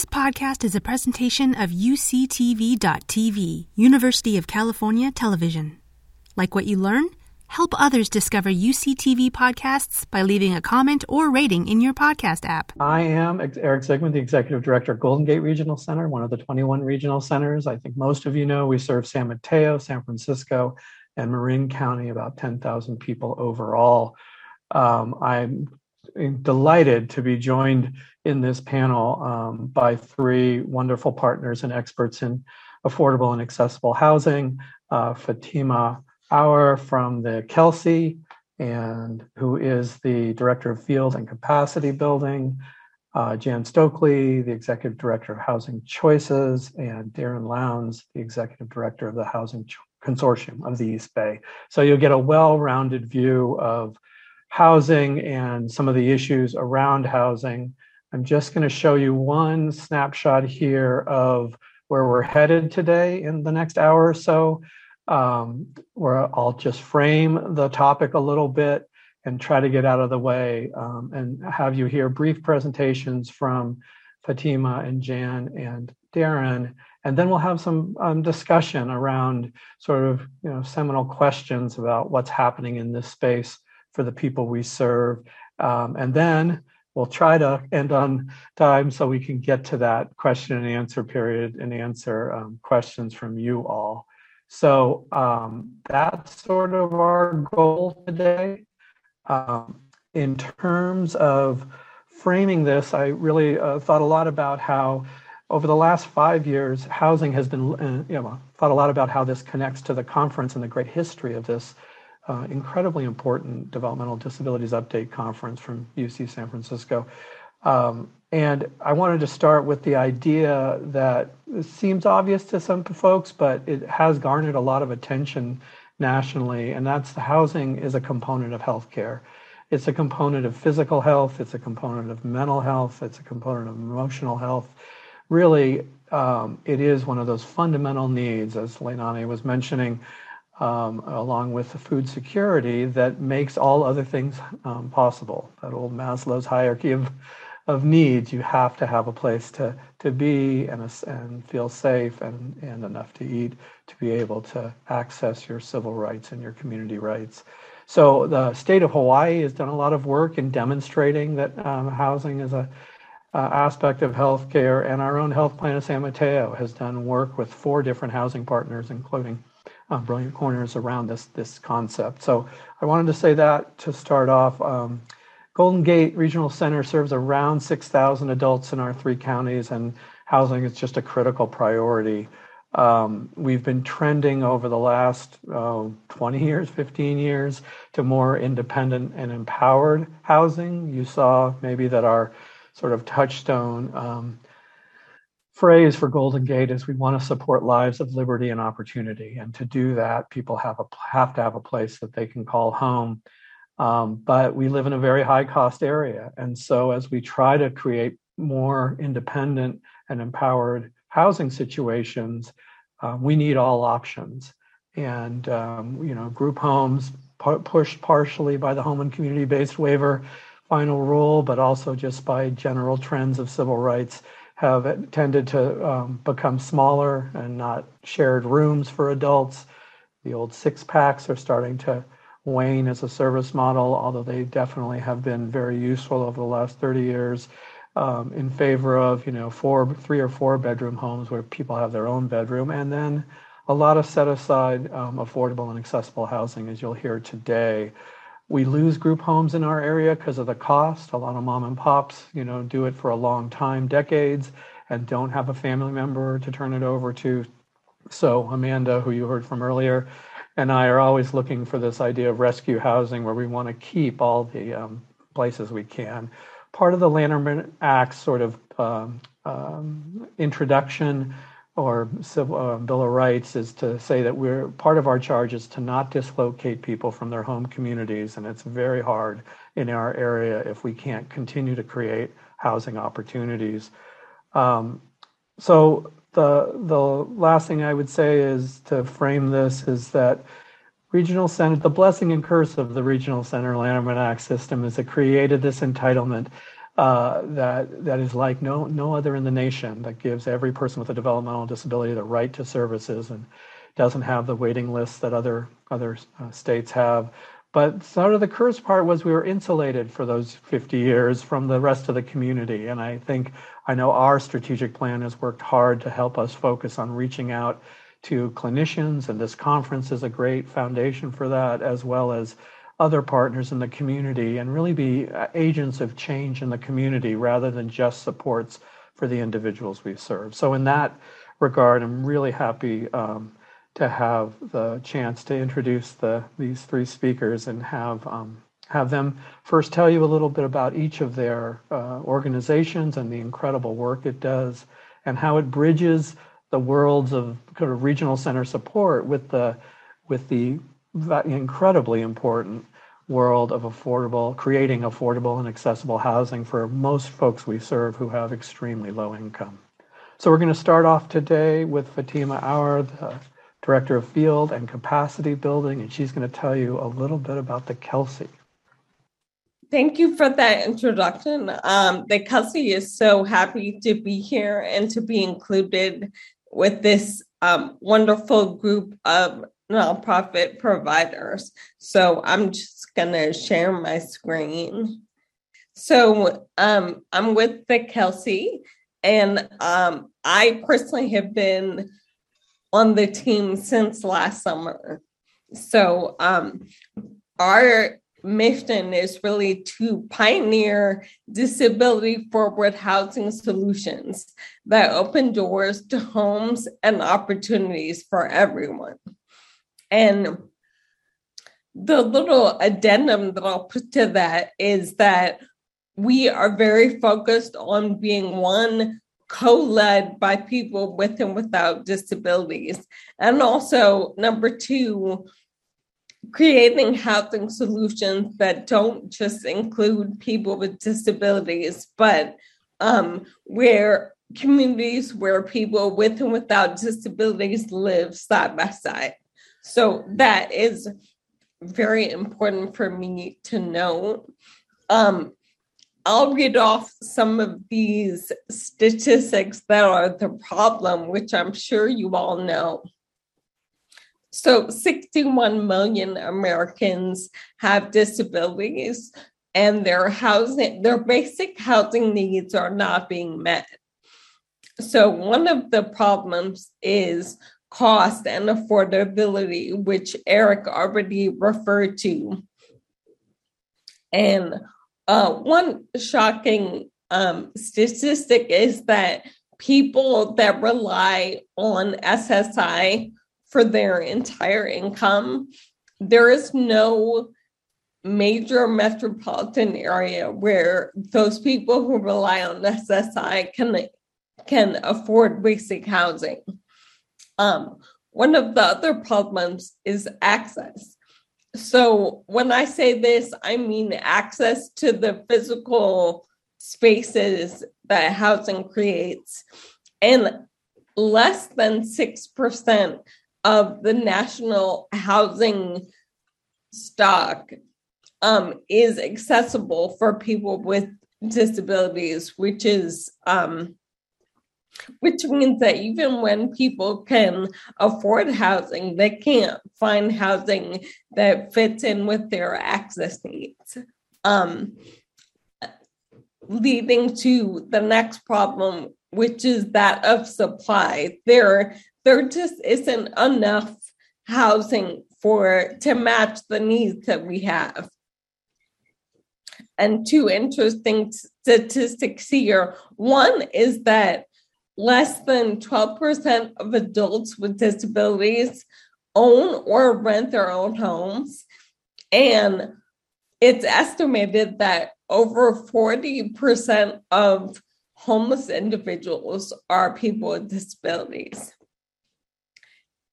This podcast is a presentation of UCTV.tv, University of California Television. Like what you learn? Help others discover UCTV podcasts by leaving a comment or rating in your podcast app. I am Eric Zigman, the Executive Director of Golden Gate Regional Center, one of the 21 regional centers. I think most of you know we serve San Mateo, San Francisco, and Marin County, about 10,000 people overall. Um, I'm delighted to be joined in this panel um, by three wonderful partners and experts in affordable and accessible housing. Uh, Fatima Auer from the Kelsey, and who is the Director of Field and Capacity Building. Uh, Jan Stokley, the Executive Director of Housing Choices, and Darin Lounds, the Executive Director of the Housing Cho- Consortium of the East Bay. So you'll get a well rounded view of housing and some of the issues around housing. I'm just going to show you one snapshot here of where we're headed today in the next hour or so, um, where I'll just frame the topic a little bit and try to get out of the way um, and have you hear brief presentations from Fatima and Jan and Darin. And then we'll have some um, discussion around sort of you know seminal questions about what's happening in this space for the people we serve. Um, and then we'll try to end on time so we can get to that question and answer period and answer um, questions from you all. So um, that's sort of our goal today. Um, in terms of framing this, I really uh, thought a lot about how over the last five years, housing has been, uh, you know, thought a lot about how this connects to the conference and the great history of this uh, incredibly important developmental disabilities update conference from UC San Francisco. Um, and I wanted to start with the idea that seems obvious to some folks, but it has garnered a lot of attention nationally, and that's the housing is a component of healthcare. It's a component of physical health, it's a component of mental health, it's a component of emotional health. Really, um, it is one of those fundamental needs, as Leilani was mentioning, um, along with the food security that makes all other things um, possible. That old Maslow's hierarchy of, of needs, you have to have a place to, to be and, a, and feel safe and, and enough to eat to be able to access your civil rights and your community rights. So the state of Hawaii has done a lot of work in demonstrating that um, housing is a aspect of healthcare, and our own health plan of San Mateo has done work with four different housing partners, including uh, Brilliant Corners around this this concept. So I wanted to say that to start off. Um, Golden Gate Regional Center serves around 6,000 adults in our three counties, and housing is just a critical priority. Um, we've been trending over the last uh, 20 years, 15 years to more independent and empowered housing. You saw maybe that our sort of touchstone um, phrase for Golden Gate is we want to support lives of liberty and opportunity. And to do that, people have a have to have a place that they can call home. Um, but we live in a very high cost area. And so as we try to create more independent and empowered housing situations, uh, we need all options. And um, you know, group homes pushed partially by the home and community-based waiver final rule, but also just by general trends of civil rights have tended to um, become smaller and not shared rooms for adults. The old six packs are starting to wane as a service model, although they definitely have been very useful over the last 30 years um, in favor of, you know, four, three or four bedroom homes where people have their own bedroom, and then a lot of set aside um, affordable and accessible housing, as you'll hear today. We lose group homes in our area because of the cost. A lot of mom and pops, you know, do it for a long time, decades, and don't have a family member to turn it over to. So Amanda, who you heard from earlier, and I are always looking for this idea of rescue housing where we want to keep all the um, places we can. Part of the Lanterman Act sort of um, um, introduction or civil uh, bill of rights is to say that we're part of our charge is to not dislocate people from their home communities and it's very hard in our area if we can't continue to create housing opportunities. Um, so the the last thing i would say is to frame this is that regional center the blessing and curse of the regional center lanterman act system is it created this entitlement uh, that that is like no no other in the nation. That gives every person with a developmental disability the right to services and doesn't have the waiting lists that other other uh, states have. But sort of the curse part was we were insulated for those 50 years from the rest of the community. And I think I know our strategic plan has worked hard to help us focus on reaching out to clinicians, and this conference is a great foundation for that, as well as other partners in the community, and really be uh, agents of change in the community rather than just supports for the individuals we serve. So, in that regard, I'm really happy um, to have the chance to introduce the these three speakers and have um, have them first tell you a little bit about each of their uh, organizations and the incredible work it does and how it bridges the worlds of kind of regional center support with the with the incredibly important world of affordable creating affordable and accessible housing for most folks we serve who have extremely low income so we're going to start off today with fatima Aouar, the director of field and capacity building and she's going to tell you a little bit about the kelsey Thank you for that introduction. Um, the Kelsey is so happy to be here and to be included with this um, wonderful group of nonprofit providers. So I'm just going to share my screen. So um, I'm with the Kelsey, and um, I personally have been on the team since last summer. So um, our mission is really to pioneer disability forward housing solutions that open doors to homes and opportunities for everyone. And the little addendum that I'll put to that is that we are very focused on being one co led by people with and without disabilities. And also, number two, creating housing solutions that don't just include people with disabilities, but um, where communities where people with and without disabilities live side by side. So that is very important for me to know. Um, I'll read off some of these statistics that are the problem, which I'm sure you all know. So 61 million Americans have disabilities and their housing, their basic housing needs are not being met. So one of the problems is cost and affordability, which Eric already referred to. And uh, one shocking um, statistic is that people that rely on SSI for their entire income. There is no major metropolitan area where those people who rely on SSI can can afford basic housing. Um, one of the other problems is access. So when I say this, I mean access to the physical spaces that housing creates. And less than 6% of the national housing stock um, is accessible for people with disabilities, which is um, which means that even when people can afford housing, they can't find housing that fits in with their access needs. Um, leading to the next problem, which is that of supply. There there just isn't enough housing for to match the needs that we have. And two interesting statistics here. One is that less than 12% of adults with disabilities own or rent their own homes. And it's estimated that over 40% of homeless individuals are people with disabilities.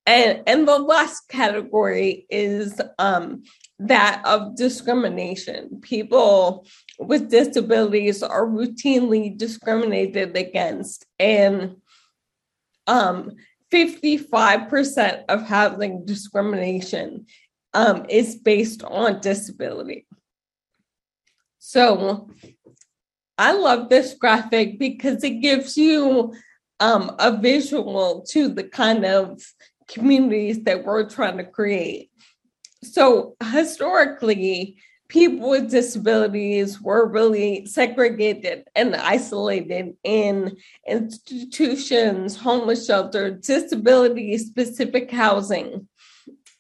And, and the last category is um, that of discrimination. People with disabilities are routinely discriminated against, and um, 55% of housing discrimination um, is based on disability. So, I love this graphic because it gives you um, a visual to the kind of communities that we're trying to create. So, historically, people with disabilities were really segregated and isolated in institutions, homeless shelters, disability specific housing.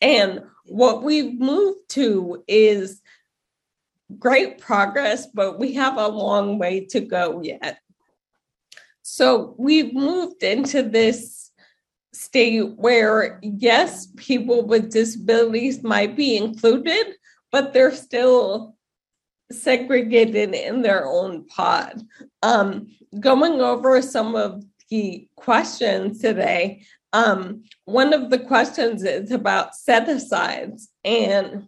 And what we've moved to is great progress, but we have a long way to go yet. So we've moved into this state where, yes, people with disabilities might be included, but they're still segregated in their own pod. Um, going over some of the questions today, um, one of the questions is about set asides. And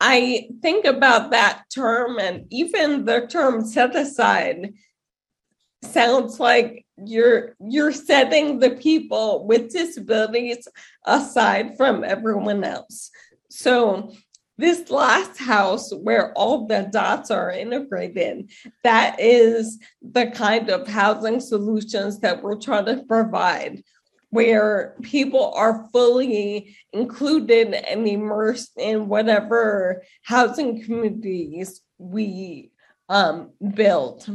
I think about that term, and even the term set aside sounds like you're you're setting the people with disabilities aside from everyone else. So this last house where all the dots are integrated, that is the kind of housing solutions that we're trying to provide, where people are fully included and immersed in whatever housing communities we um, build.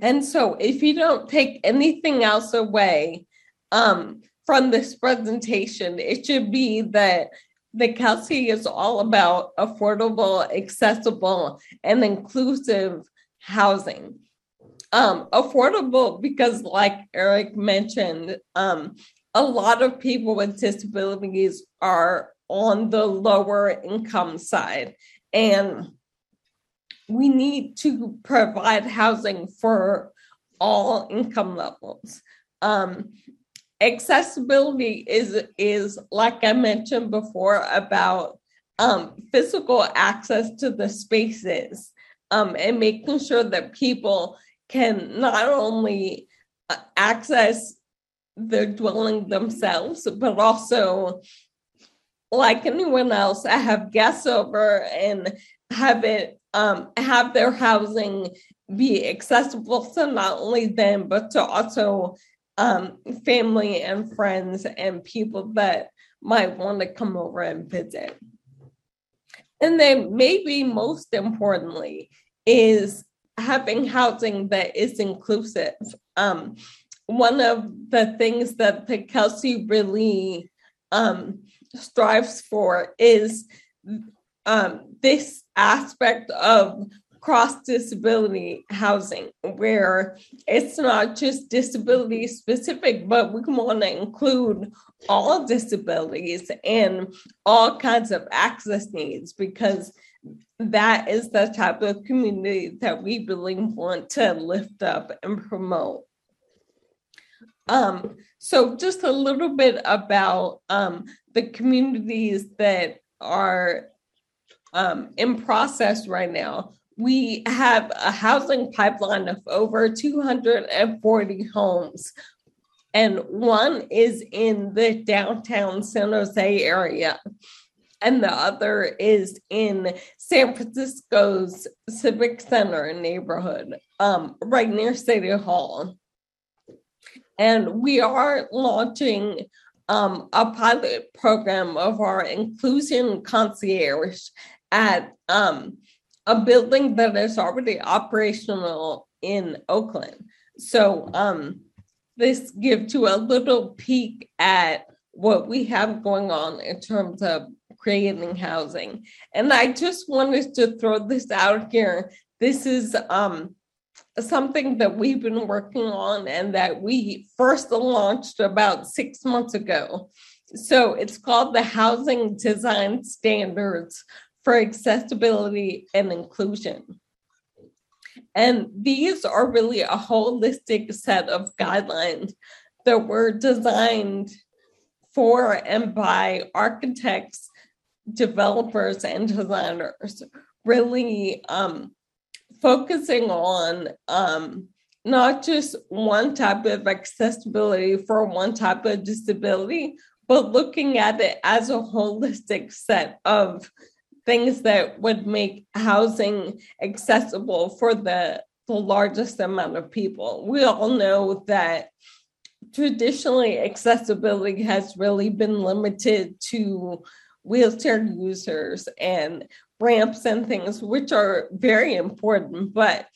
And so, if you don't take anything else away um, from this presentation, it should be that the Kelsey is all about affordable, accessible, and inclusive housing. Um, affordable because, like Eric mentioned, um, a lot of people with disabilities are on the lower income side. And we need to provide housing for all income levels. Um, accessibility is is like I mentioned before about um, physical access to the spaces um, and making sure that people can not only uh, access the dwelling themselves, but also, like anyone else, I have guests over and have it um, have their housing be accessible to not only them but to also um, family and friends and people that might want to come over and visit. And then, maybe most importantly, is having housing that is inclusive. Um, one of the things that the Kelsey really um, strives for is um, this aspect of cross disability housing where it's not just disability specific, but we want to include all disabilities and all kinds of access needs because that is the type of community that we really want to lift up and promote. Um, so just a little bit about um, the communities that are um, in process right now we have a housing pipeline of over 240 homes. And one is in the downtown San Jose area, and the other is in San Francisco's Civic Center neighborhood, um, right near City Hall. And we are launching um, a pilot program of our inclusion concierge at um, a building that is already operational in Oakland. So um, this gives you a little peek at what we have going on in terms of creating housing. And I just wanted to throw this out here. This is um, something that we've been working on and that we first launched about six months ago. So it's called the Housing Design Standards for accessibility and inclusion. And these are really a holistic set of guidelines that were designed for and by architects, developers, and designers, really um, focusing on um, not just one type of accessibility for one type of disability, but looking at it as a holistic set of things that would make housing accessible for the, the largest amount of people. We all know that traditionally accessibility has really been limited to wheelchair users and ramps and things, which are very important. But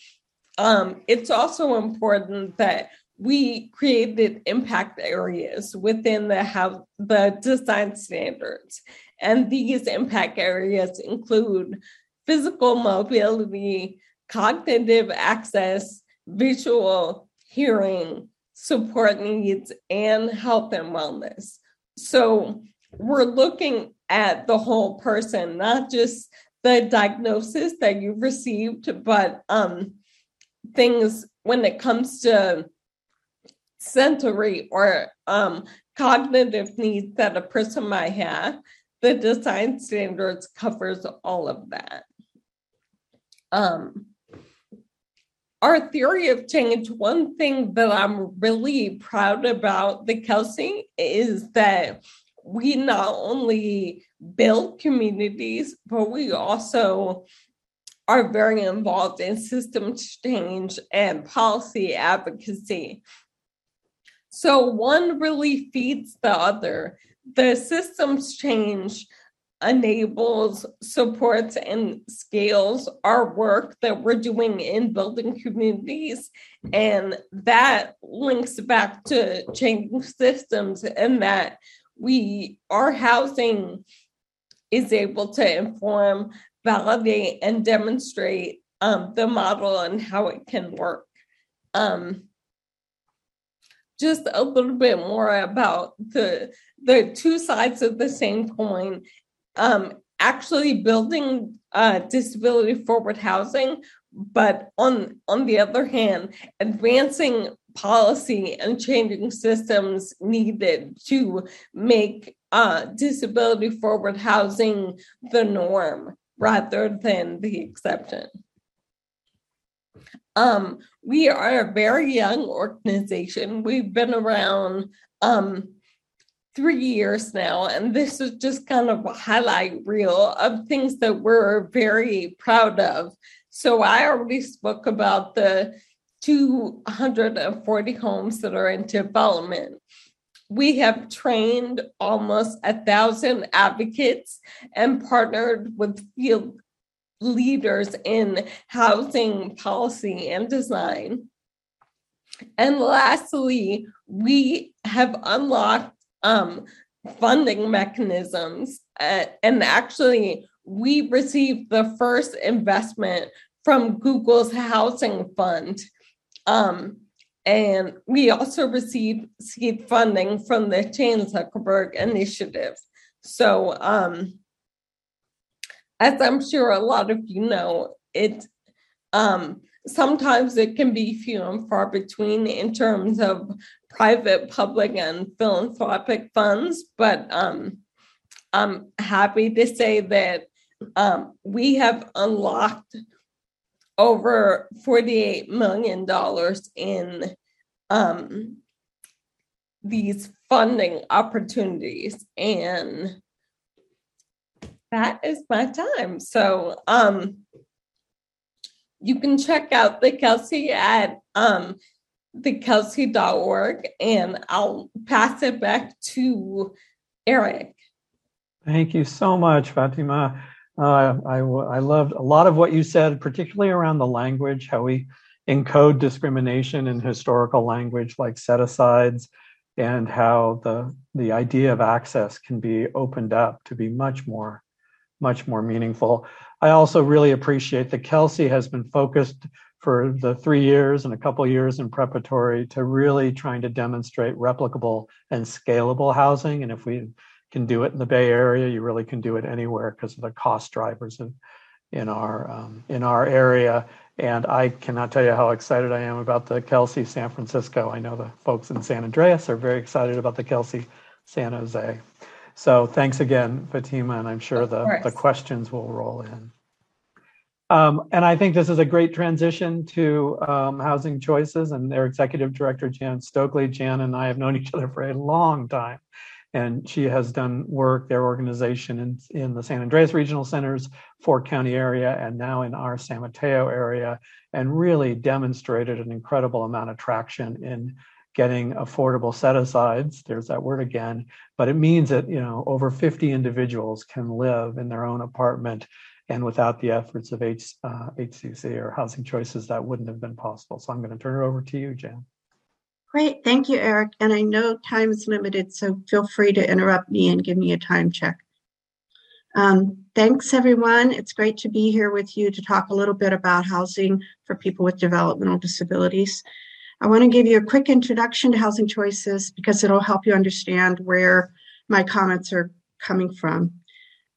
um, it's also important that we created impact areas within the the design standards. And these impact areas include physical mobility, cognitive access, visual, hearing, support needs, and health and wellness. So we're looking at the whole person, not just the diagnosis that you've received, but um, things when it comes to sensory or um, cognitive needs that a person might have. The design standards covers all of that. Um, our theory of change, one thing that I'm really proud about the Kelsey is that we not only build communities, but we also are very involved in system change and policy advocacy. So one really feeds the other. The systems change enables, supports, and scales our work that we're doing in building communities. And that links back to changing systems and that we our housing is able to inform, validate, and demonstrate um, the model and how it can work. Um, just a little bit more about the the two sides of the same coin. Um, actually building uh, disability forward housing, but on on the other hand, advancing policy and changing systems needed to make uh, disability forward housing the norm rather than the exception. Um, we are a very young organization. We've been around um, three years now, and this is just kind of a highlight reel of things that we're very proud of. So I already spoke about the 240 homes that are in development. We have trained almost a thousand advocates and partnered with field leaders in housing policy and design. And lastly, we have unlocked um, funding mechanisms. Uh, and actually, we received the first investment from Google's housing fund. Um, and we also received seed funding from the Chan Zuckerberg Initiative. So, um, as I'm sure a lot of you know, it um, sometimes it can be few and far between in terms of private, public, and philanthropic funds. But um, I'm happy to say that um, we have unlocked over $48 million in um, these funding opportunities. And that is my time. So um, you can check out the Kelsey at um, thekelsey.org and I'll pass it back to Eric. Thank you so much, Fatima. Uh, I, I loved a lot of what you said, particularly around the language, how we encode discrimination in historical language like set asides, and how the, the idea of access can be opened up to be much more much more meaningful. I also really appreciate that Kelsey has been focused for the three years and a couple years in preparatory to really trying to demonstrate replicable and scalable housing. And if we can do it in the Bay Area, you really can do it anywhere because of the cost drivers of, in our um, in our area. And I cannot tell you how excited I am about the Kelsey San Francisco. I know the folks in San Andreas are very excited about the Kelsey San Jose. So thanks again, Fatima, and I'm sure the, the questions will roll in. Um, and I think this is a great transition to um, Housing Choices and their executive director, Jan Stokley. Jan and I have known each other for a long time. And she has done work, their organization in, in the San Andreas Regional Centers, Fort County area, and now in our San Mateo area, and really demonstrated an incredible amount of traction in getting affordable set asides. There's that word again, but it means that you know over 50 individuals can live in their own apartment, and without the efforts of H, uh, HCC or Housing Choices, that wouldn't have been possible. So I'm going to turn it over to you, Jan. Great, thank you, Eric. And I know time is limited, so feel free to interrupt me and give me a time check. Um, thanks, everyone. It's great to be here with you to talk a little bit about housing for people with developmental disabilities. I want to give you a quick introduction to Housing Choices because it'll help you understand where my comments are coming from.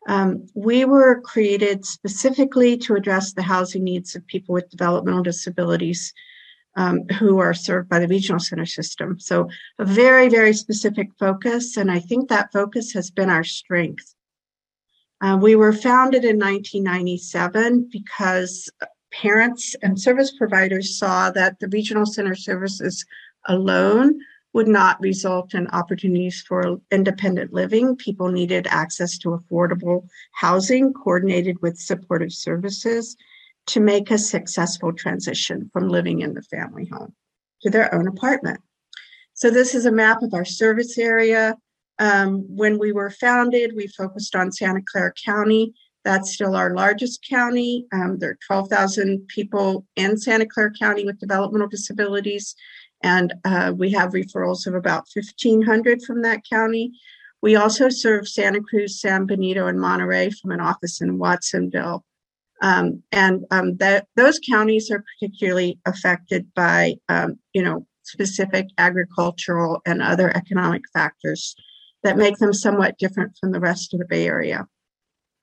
Um, we were created specifically to address the housing needs of people with developmental disabilities um, who are served by the regional center system. So, a very, very specific focus, and I think that focus has been our strength. Uh, we were founded in 1997 because parents and service providers saw that the regional center services alone would not result in opportunities for independent living. People needed access to affordable housing coordinated with supportive services to make a successful transition from living in the family home to their own apartment. So, this is a map of our service area. Um, when we were founded, we focused on Santa Clara County that's still our largest county. Um, there are 12,000 people in Santa Clara County with developmental disabilities, and uh, we have referrals of about 1,500 from that county. We also serve Santa Cruz, San Benito, and Monterey from an office in Watsonville. Um, and um, that, those counties are particularly affected by, um, you know, specific agricultural and other economic factors that make them somewhat different from the rest of the Bay Area.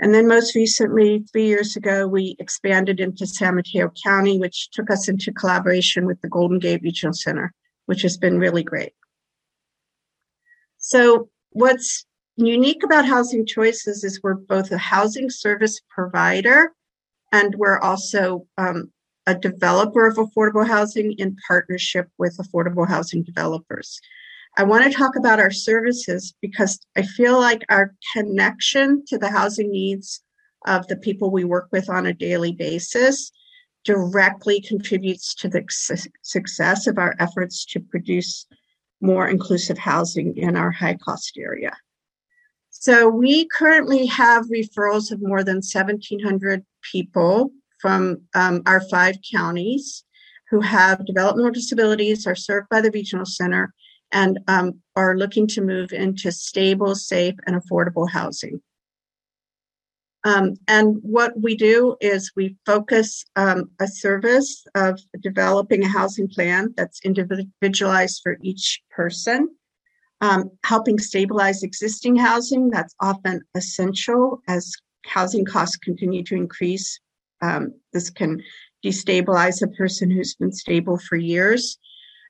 And then most recently, three years ago, we expanded into San Mateo County, which took us into collaboration with the Golden Gate Regional Center, which has been really great. So, what's unique about Housing Choices is we're both a housing service provider and we're also um, a developer of affordable housing in partnership with affordable housing developers. I want to talk about our services because I feel like our connection to the housing needs of the people we work with on a daily basis directly contributes to the success of our efforts to produce more inclusive housing in our high cost area. So we currently have referrals of more than 1,700 people from um, our five counties who have developmental disabilities, are served by the regional center, and um, are looking to move into stable, safe, and affordable housing. Um, and what we do is we focus um, a service of developing a housing plan that's individualized for each person, um, helping stabilize existing housing that's often essential as housing costs continue to increase. Um, this can destabilize a person who's been stable for years.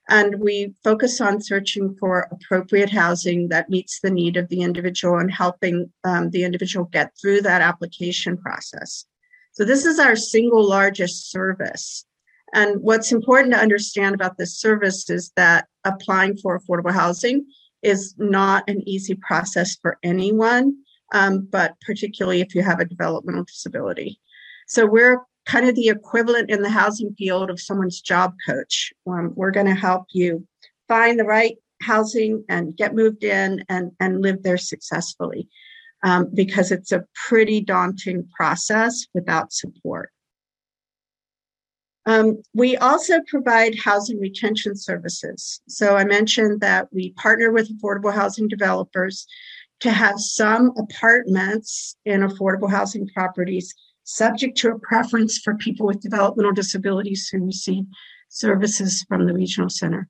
And we focus on searching for appropriate housing that meets the need of the individual and helping um, the individual get through that application process. So, this is our single largest service. And what's important to understand about this service is that applying for affordable housing is not an easy process for anyone, um, but particularly if you have a developmental disability. So, we're kind of the equivalent in the housing field of someone's job coach. Um, we're going to help you find the right housing and get moved in and, and live there successfully um, because it's a pretty daunting process without support. Um, we also provide housing retention services. So I mentioned that we partner with affordable housing developers to have some apartments in affordable housing properties subject to a preference for people with developmental disabilities who receive services from the regional center.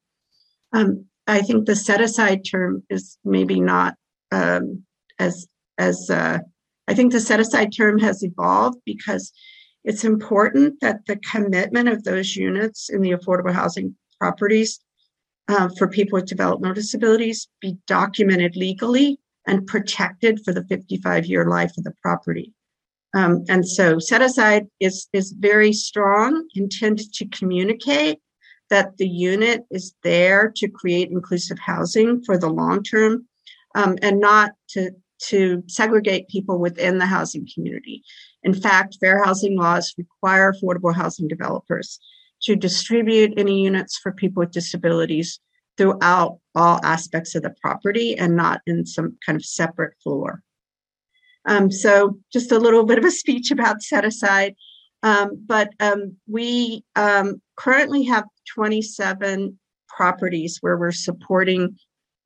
Um, I think the set aside term is maybe not um, as as uh, I think the set aside term has evolved because it's important that the commitment of those units in the affordable housing properties uh, for people with developmental disabilities be documented legally and protected for the 55 year life of the property. Um, and so set aside is, is very strong, intended to communicate that the unit is there to create inclusive housing for the long term um, and not to, to segregate people within the housing community. In fact, fair housing laws require affordable housing developers to distribute any units for people with disabilities throughout all aspects of the property and not in some kind of separate floor. Um, so, just a little bit of a speech about set aside. Um, but um, we um, currently have 27 properties where we're supporting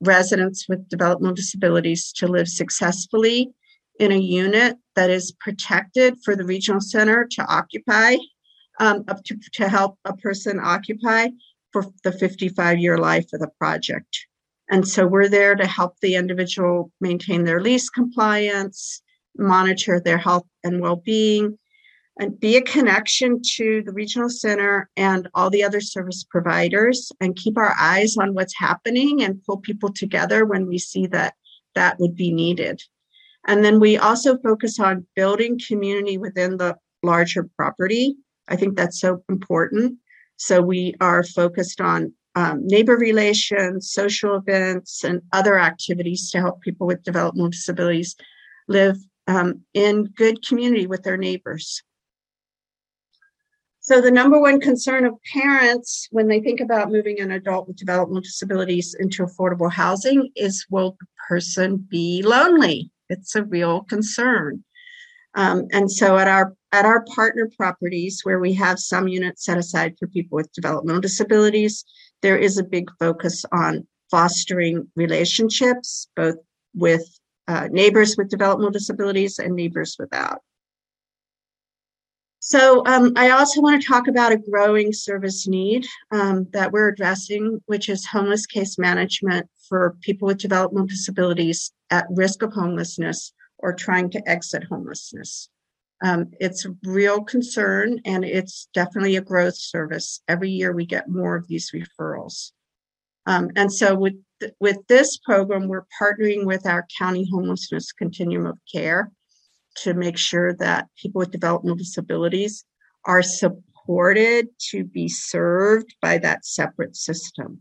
residents with developmental disabilities to live successfully in a unit that is protected for the regional center to occupy, um, to, to help a person occupy for the 55 year life of the project. And so we're there to help the individual maintain their lease compliance, monitor their health and well being, and be a connection to the regional center and all the other service providers and keep our eyes on what's happening and pull people together when we see that that would be needed. And then we also focus on building community within the larger property. I think that's so important. So we are focused on um, neighbor relations, social events, and other activities to help people with developmental disabilities live um, in good community with their neighbors. So, the number one concern of parents when they think about moving an adult with developmental disabilities into affordable housing is will the person be lonely? It's a real concern. Um, and so, at our at our partner properties, where we have some units set aside for people with developmental disabilities, there is a big focus on fostering relationships, both with uh, neighbors with developmental disabilities and neighbors without. So um, I also want to talk about a growing service need um, that we're addressing, which is homeless case management for people with developmental disabilities at risk of homelessness or trying to exit homelessness. Um, it's a real concern and it's definitely a growth service. Every year we get more of these referrals. Um, and so with, th- with this program, we're partnering with our county homelessness continuum of care to make sure that people with developmental disabilities are supported to be served by that separate system.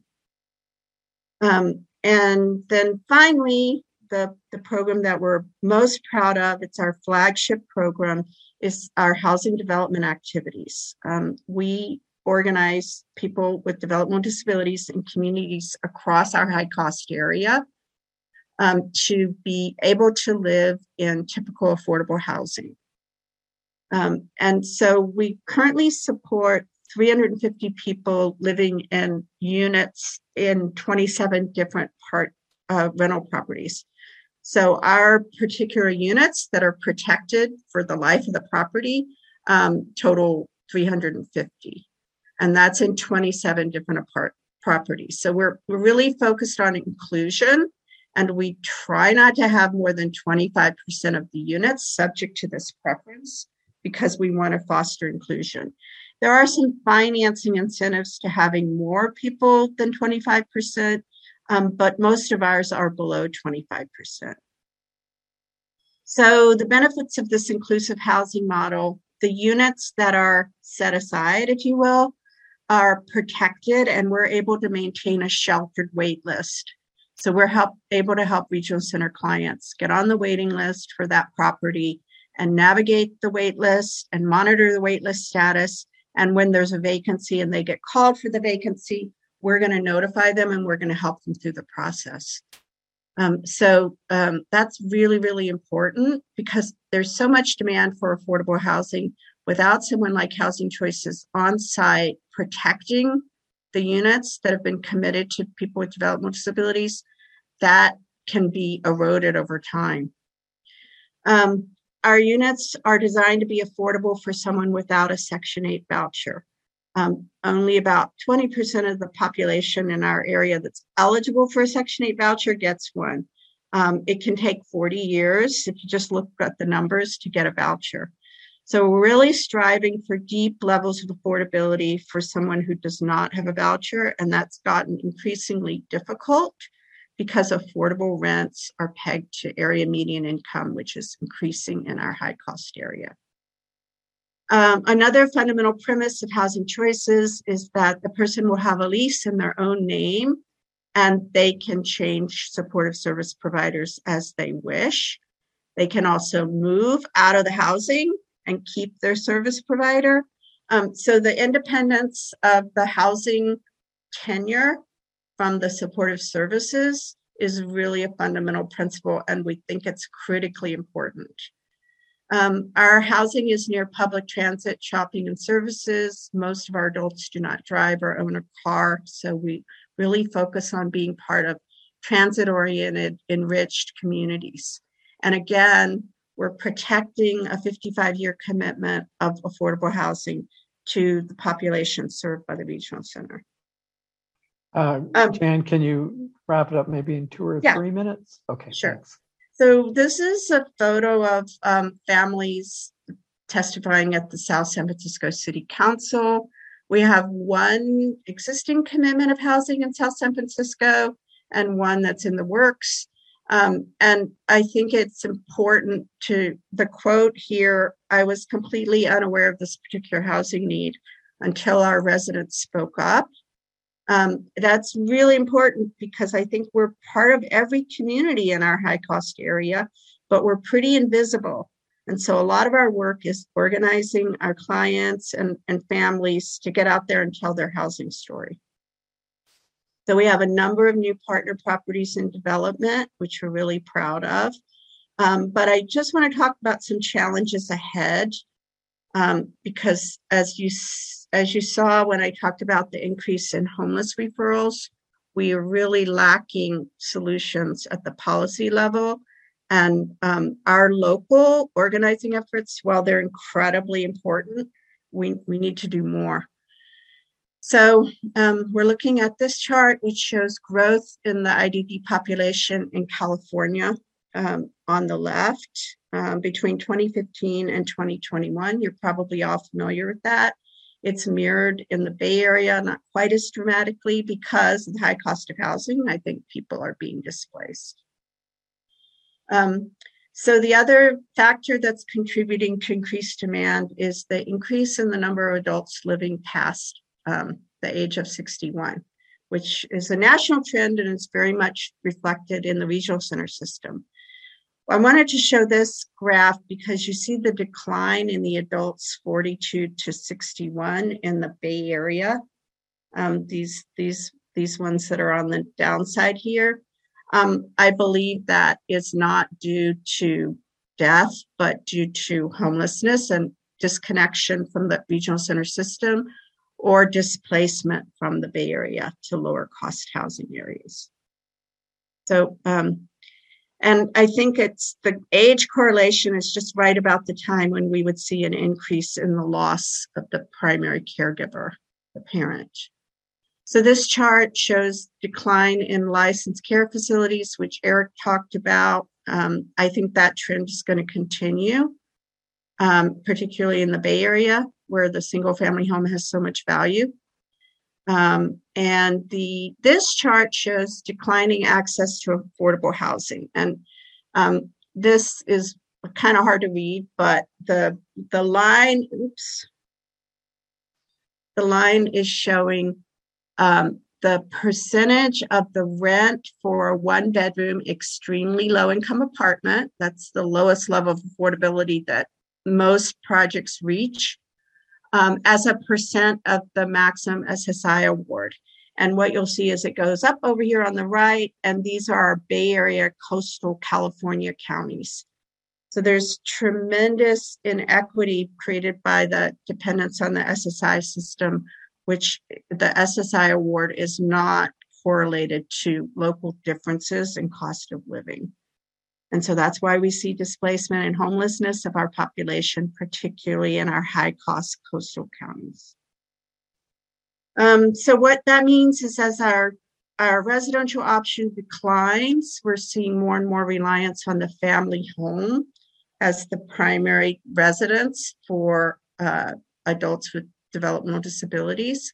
Um, and then finally, the, the program that we're most proud of, it's our flagship program, is our housing development activities. Um, we organize people with developmental disabilities in communities across our high cost area um, to be able to live in typical affordable housing. Um, and so we currently support 350 people living in units in 27 different part uh, rental properties. So our particular units that are protected for the life of the property um, total 350, and that's in 27 different apart properties. So we're, we're really focused on inclusion and we try not to have more than 25% of the units subject to this preference because we want to foster inclusion. There are some financing incentives to having more people than 25%, um, but most of ours are below 25%. So, the benefits of this inclusive housing model the units that are set aside, if you will, are protected and we're able to maintain a sheltered wait list so we're help, able to help regional center clients get on the waiting list for that property and navigate the wait list and monitor the wait list status. And when there's a vacancy and they get called for the vacancy, we're going to notify them and we're going to help them through the process. Um, so um, that's really, really important because there's so much demand for affordable housing without someone like Housing Choices on site protecting the units that have been committed to people with developmental disabilities, that can be eroded over time. Um, our units are designed to be affordable for someone without a Section 8 voucher. Um, only about 20% of the population in our area that's eligible for a Section 8 voucher gets one. Um, it can take 40 years if you just look at the numbers to get a voucher. So really striving for deep levels of affordability for someone who does not have a voucher, and that's gotten increasingly difficult because affordable rents are pegged to area median income, which is increasing in our high cost area. Um, another fundamental premise of housing choices is that the person will have a lease in their own name and they can change supportive service providers as they wish. They can also move out of the housing and keep their service provider. Um, so the independence of the housing tenure from the supportive services is really a fundamental principle, and we think it's critically important. Um, our housing is near public transit, shopping, and services. Most of our adults do not drive or own a car, so we really focus on being part of transit oriented, enriched communities. And again, we're protecting a 55 year commitment of affordable housing to the population served by the regional center. Uh, Um, Jan, can you wrap it up maybe in two or Yeah. three minutes? Okay. Sure. thanks. So this is a photo of um, families testifying at the South San Francisco City Council. We have one existing commitment of housing in South San Francisco and one that's in the works. Um, and I think it's important to the quote here I was completely unaware of this particular housing need until our residents spoke up. Um, that's really important because I think we're part of every community in our high cost area, but we're pretty invisible. And so a lot of our work is organizing our clients and, and families to get out there and tell their housing story. So we have a number of new partner properties in development, which we're really proud of. Um, but I just want to talk about some challenges ahead um, because as you as you saw when I talked about the increase in homeless referrals, we are really lacking solutions at the policy level. And um, our local organizing efforts, while they're incredibly important, we, we need to do more. So um, we're looking at this chart, which shows growth in the IDD population in California um, on the left um, between 2015 and 2021. You're probably all familiar with that. It's mirrored in the Bay Area, not quite as dramatically because of the high cost of housing. I think people are being displaced. Um, so the other factor that's contributing to increased demand is the increase in the number of adults living past um, the age of 61, which is a national trend and it's very much reflected in the regional center system. I wanted to show this graph because you see the decline in the adults 42 to 61 in the Bay Area. Um, these these these ones that are on the downside here. Um, I believe that is not due to death, but due to homelessness and disconnection from the regional center system or displacement from the Bay Area to lower cost housing areas. So, um, and I think it's the age correlation is just right about the time when we would see an increase in the loss of the primary caregiver, the parent. So this chart shows decline in licensed care facilities, which Eric talked about. Um, I think that trend is going to continue, um, particularly in the Bay Area, where the single family home has so much value. Um, and the this chart shows declining access to affordable housing, and um, this is kind of hard to read, but the the line, oops, the line is showing um, the percentage of the rent for a one bedroom extremely low income apartment. That's the lowest level of affordability that most projects reach um, as a percent of the maximum SSI award. And what you'll see is it goes up over here on the right, and these are our Bay Area coastal California counties. So there's tremendous inequity created by the dependence on the SSI system, which the SSI award is not correlated to local differences in cost of living. And so that's why we see displacement and homelessness of our population, particularly in our high cost coastal counties. Um, so what that means is as our our residential option declines, we're seeing more and more reliance on the family home as the primary residence for uh, adults with developmental disabilities.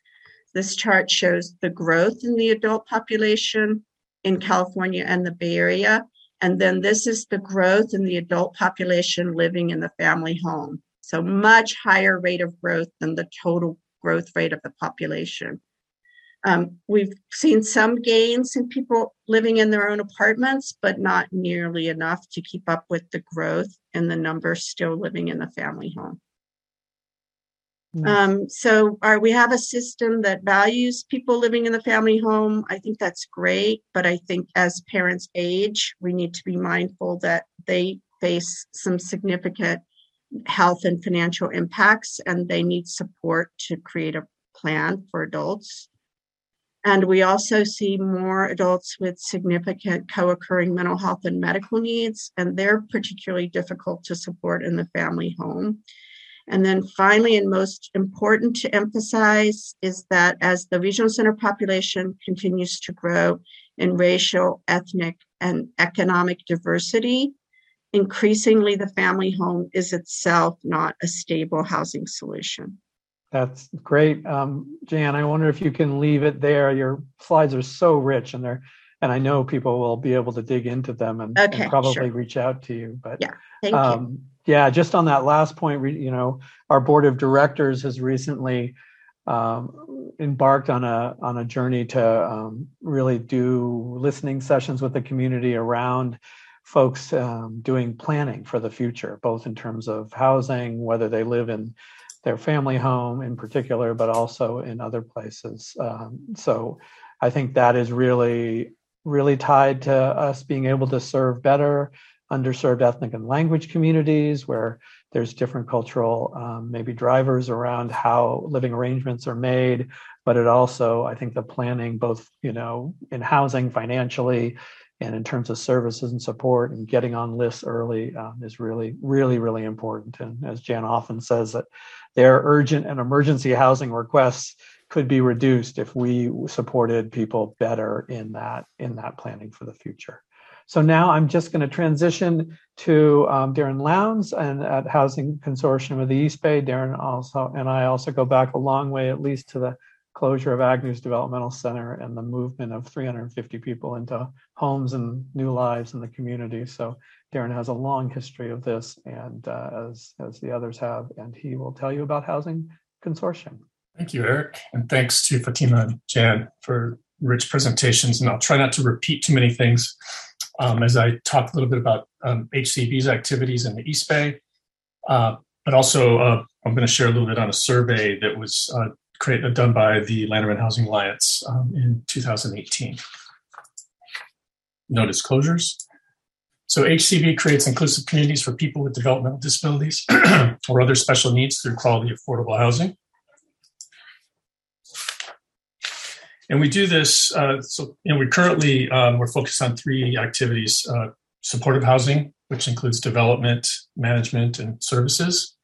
This chart shows the growth in the adult population in California and the Bay Area. And then this is the growth in the adult population living in the family home. So much higher rate of growth than the total growth rate of the population. Um, we've seen some gains in people living in their own apartments, but not nearly enough to keep up with the growth and the numbers still living in the family home. Mm. Um, so our, we have a system that values people living in the family home. I think that's great, but I think as parents age, we need to be mindful that they face some significant health and financial impacts, and they need support to create a plan for adults. And we also see more adults with significant co occurring mental health and medical needs, and they're particularly difficult to support in the family home. And then finally, and most important to emphasize, is that as the regional center population continues to grow in racial, ethnic, and economic diversity, increasingly the family home is itself not a stable housing solution. That's great. Um, Jan, I wonder if you can leave it there. Your slides are so rich and they're and I know people will be able to dig into them and, okay, and probably sure. reach out to you. But yeah, thank um, you. Yeah, just on that last point, you know, our board of directors has recently um, embarked on a on a journey to um, really do listening sessions with the community around folks um, doing planning for the future, both in terms of housing, whether they live in their family home in particular, but also in other places. Um, so I think that is really really tied to us being able to serve better underserved ethnic and language communities where there's different cultural um, maybe drivers around how living arrangements are made. But it also i think the planning both you know in housing financially and in terms of services and support and getting on lists early um, is really really really important. And as jan often says that their urgent and emergency housing requests could be reduced if we supported people better in that in that planning for the future so now I'm just going to transition to um, Darin Lounds and at Housing Consortium of the East Bay. Darin also and I also go back a long way, at least to the closure of Agnews Developmental Center and the movement of 350 people into homes and new lives in the community. So Darin has a long history of this, and uh, as as the others have, and he will tell you about Housing Consortium. Thank you, Eric, and thanks to Fatima and Jan for rich presentations. And I'll try not to repeat too many things um, as I talk a little bit about um, HCB's activities in the East Bay. Uh, but also, uh, I'm going to share a little bit on a survey that was uh, created, done by the Lanterman Housing Alliance um, in 2018. No disclosures. So HCB creates inclusive communities for people with developmental disabilities or other special needs through quality affordable housing. And we do this. Uh, so, you know, we currently um, we're focused on three activities: uh, supportive housing, which includes development, management, and services;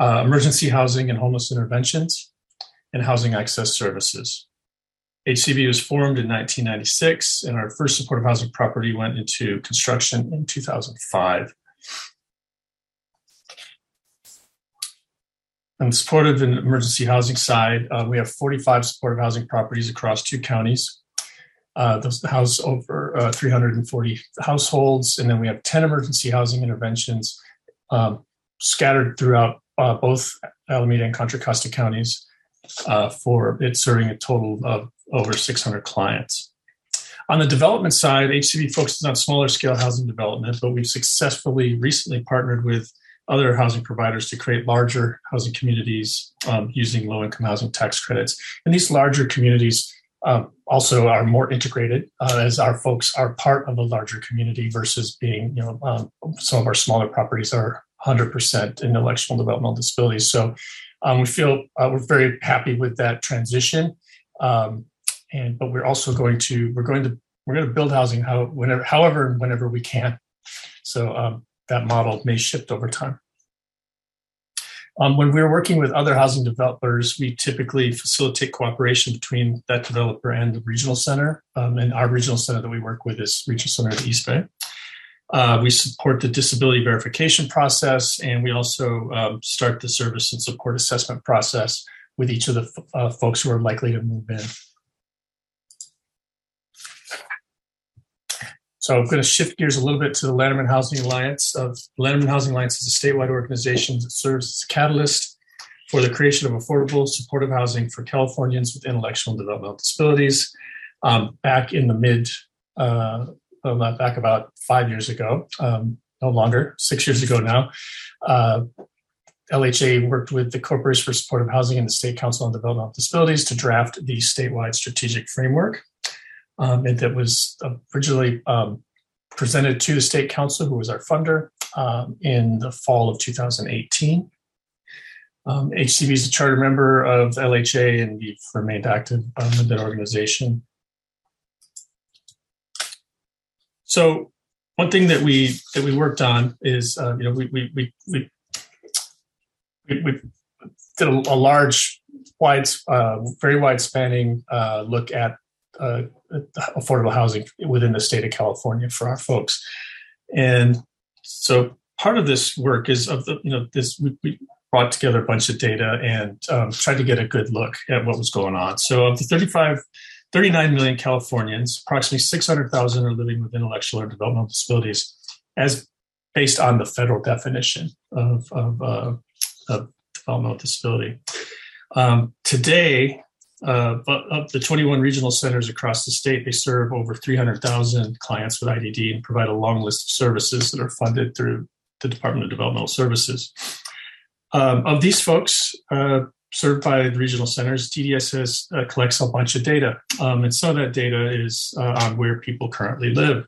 uh, emergency housing and homeless interventions; and housing access services. HCB was formed in 1996, and our first supportive housing property went into construction in 2005. On the supportive and emergency housing side, uh, we have 45 supportive housing properties across two counties. Uh, those house over uh, 340 households, and then we have 10 emergency housing interventions um, scattered throughout uh, both Alameda and Contra Costa counties uh, for it serving a total of over 600 clients. On the development side, HCB focuses on smaller scale housing development, but we've successfully recently partnered with other housing providers to create larger housing communities um, using low income housing tax credits. And these larger communities um, also are more integrated uh, as our folks are part of a larger community versus being, you know, um, some of our smaller properties are 100% intellectual developmental disabilities. So um, we feel uh, we're very happy with that transition. Um, and but we're also going to we're going to we're going to build housing how whenever however whenever we can. So um, that model may shift over time. Um, when we're working with other housing developers, we typically facilitate cooperation between that developer and the regional center. Um, and our regional center that we work with is Regional Center of the East Bay. Uh, we support the disability verification process, and we also um, start the service and support assessment process with each of the f- uh, folks who are likely to move in. So I'm going to shift gears a little bit to the Lanterman Housing Alliance. Of Lanterman Housing Alliance is a statewide organization that serves as a catalyst for the creation of affordable supportive housing for Californians with intellectual and developmental disabilities. Um, back in the mid, uh, well, back about five years ago, um, no longer, six years ago now, uh, LHA worked with the Corporation for Supportive Housing and the State Council on Developmental Disabilities to draft the statewide strategic framework. Um, and that was originally um, presented to the State Council, who was our funder, um, in the fall of 2018. Um, HCB is a charter member of LHA, and we've remained active um, in that organization. So, one thing that we that we worked on is, uh, you know, we we we we, we did a, a large, wide, uh, very wide spanning uh, look at uh, affordable housing within the state of California for our folks, and so part of this work is of the you know this we, we brought together a bunch of data and um, tried to get a good look at what was going on. So of the 35, 39 million Californians, approximately 600,000 are living with intellectual or developmental disabilities, as based on the federal definition of, of, uh, of developmental disability. Um, today, uh, but of the 21 regional centers across the state, they serve over 300,000 clients with IDD and provide a long list of services that are funded through the Department of Developmental Services. Um, of these folks uh, served by the regional centers, DDS uh, collects a bunch of data, um, and some of that data is uh, on where people currently live.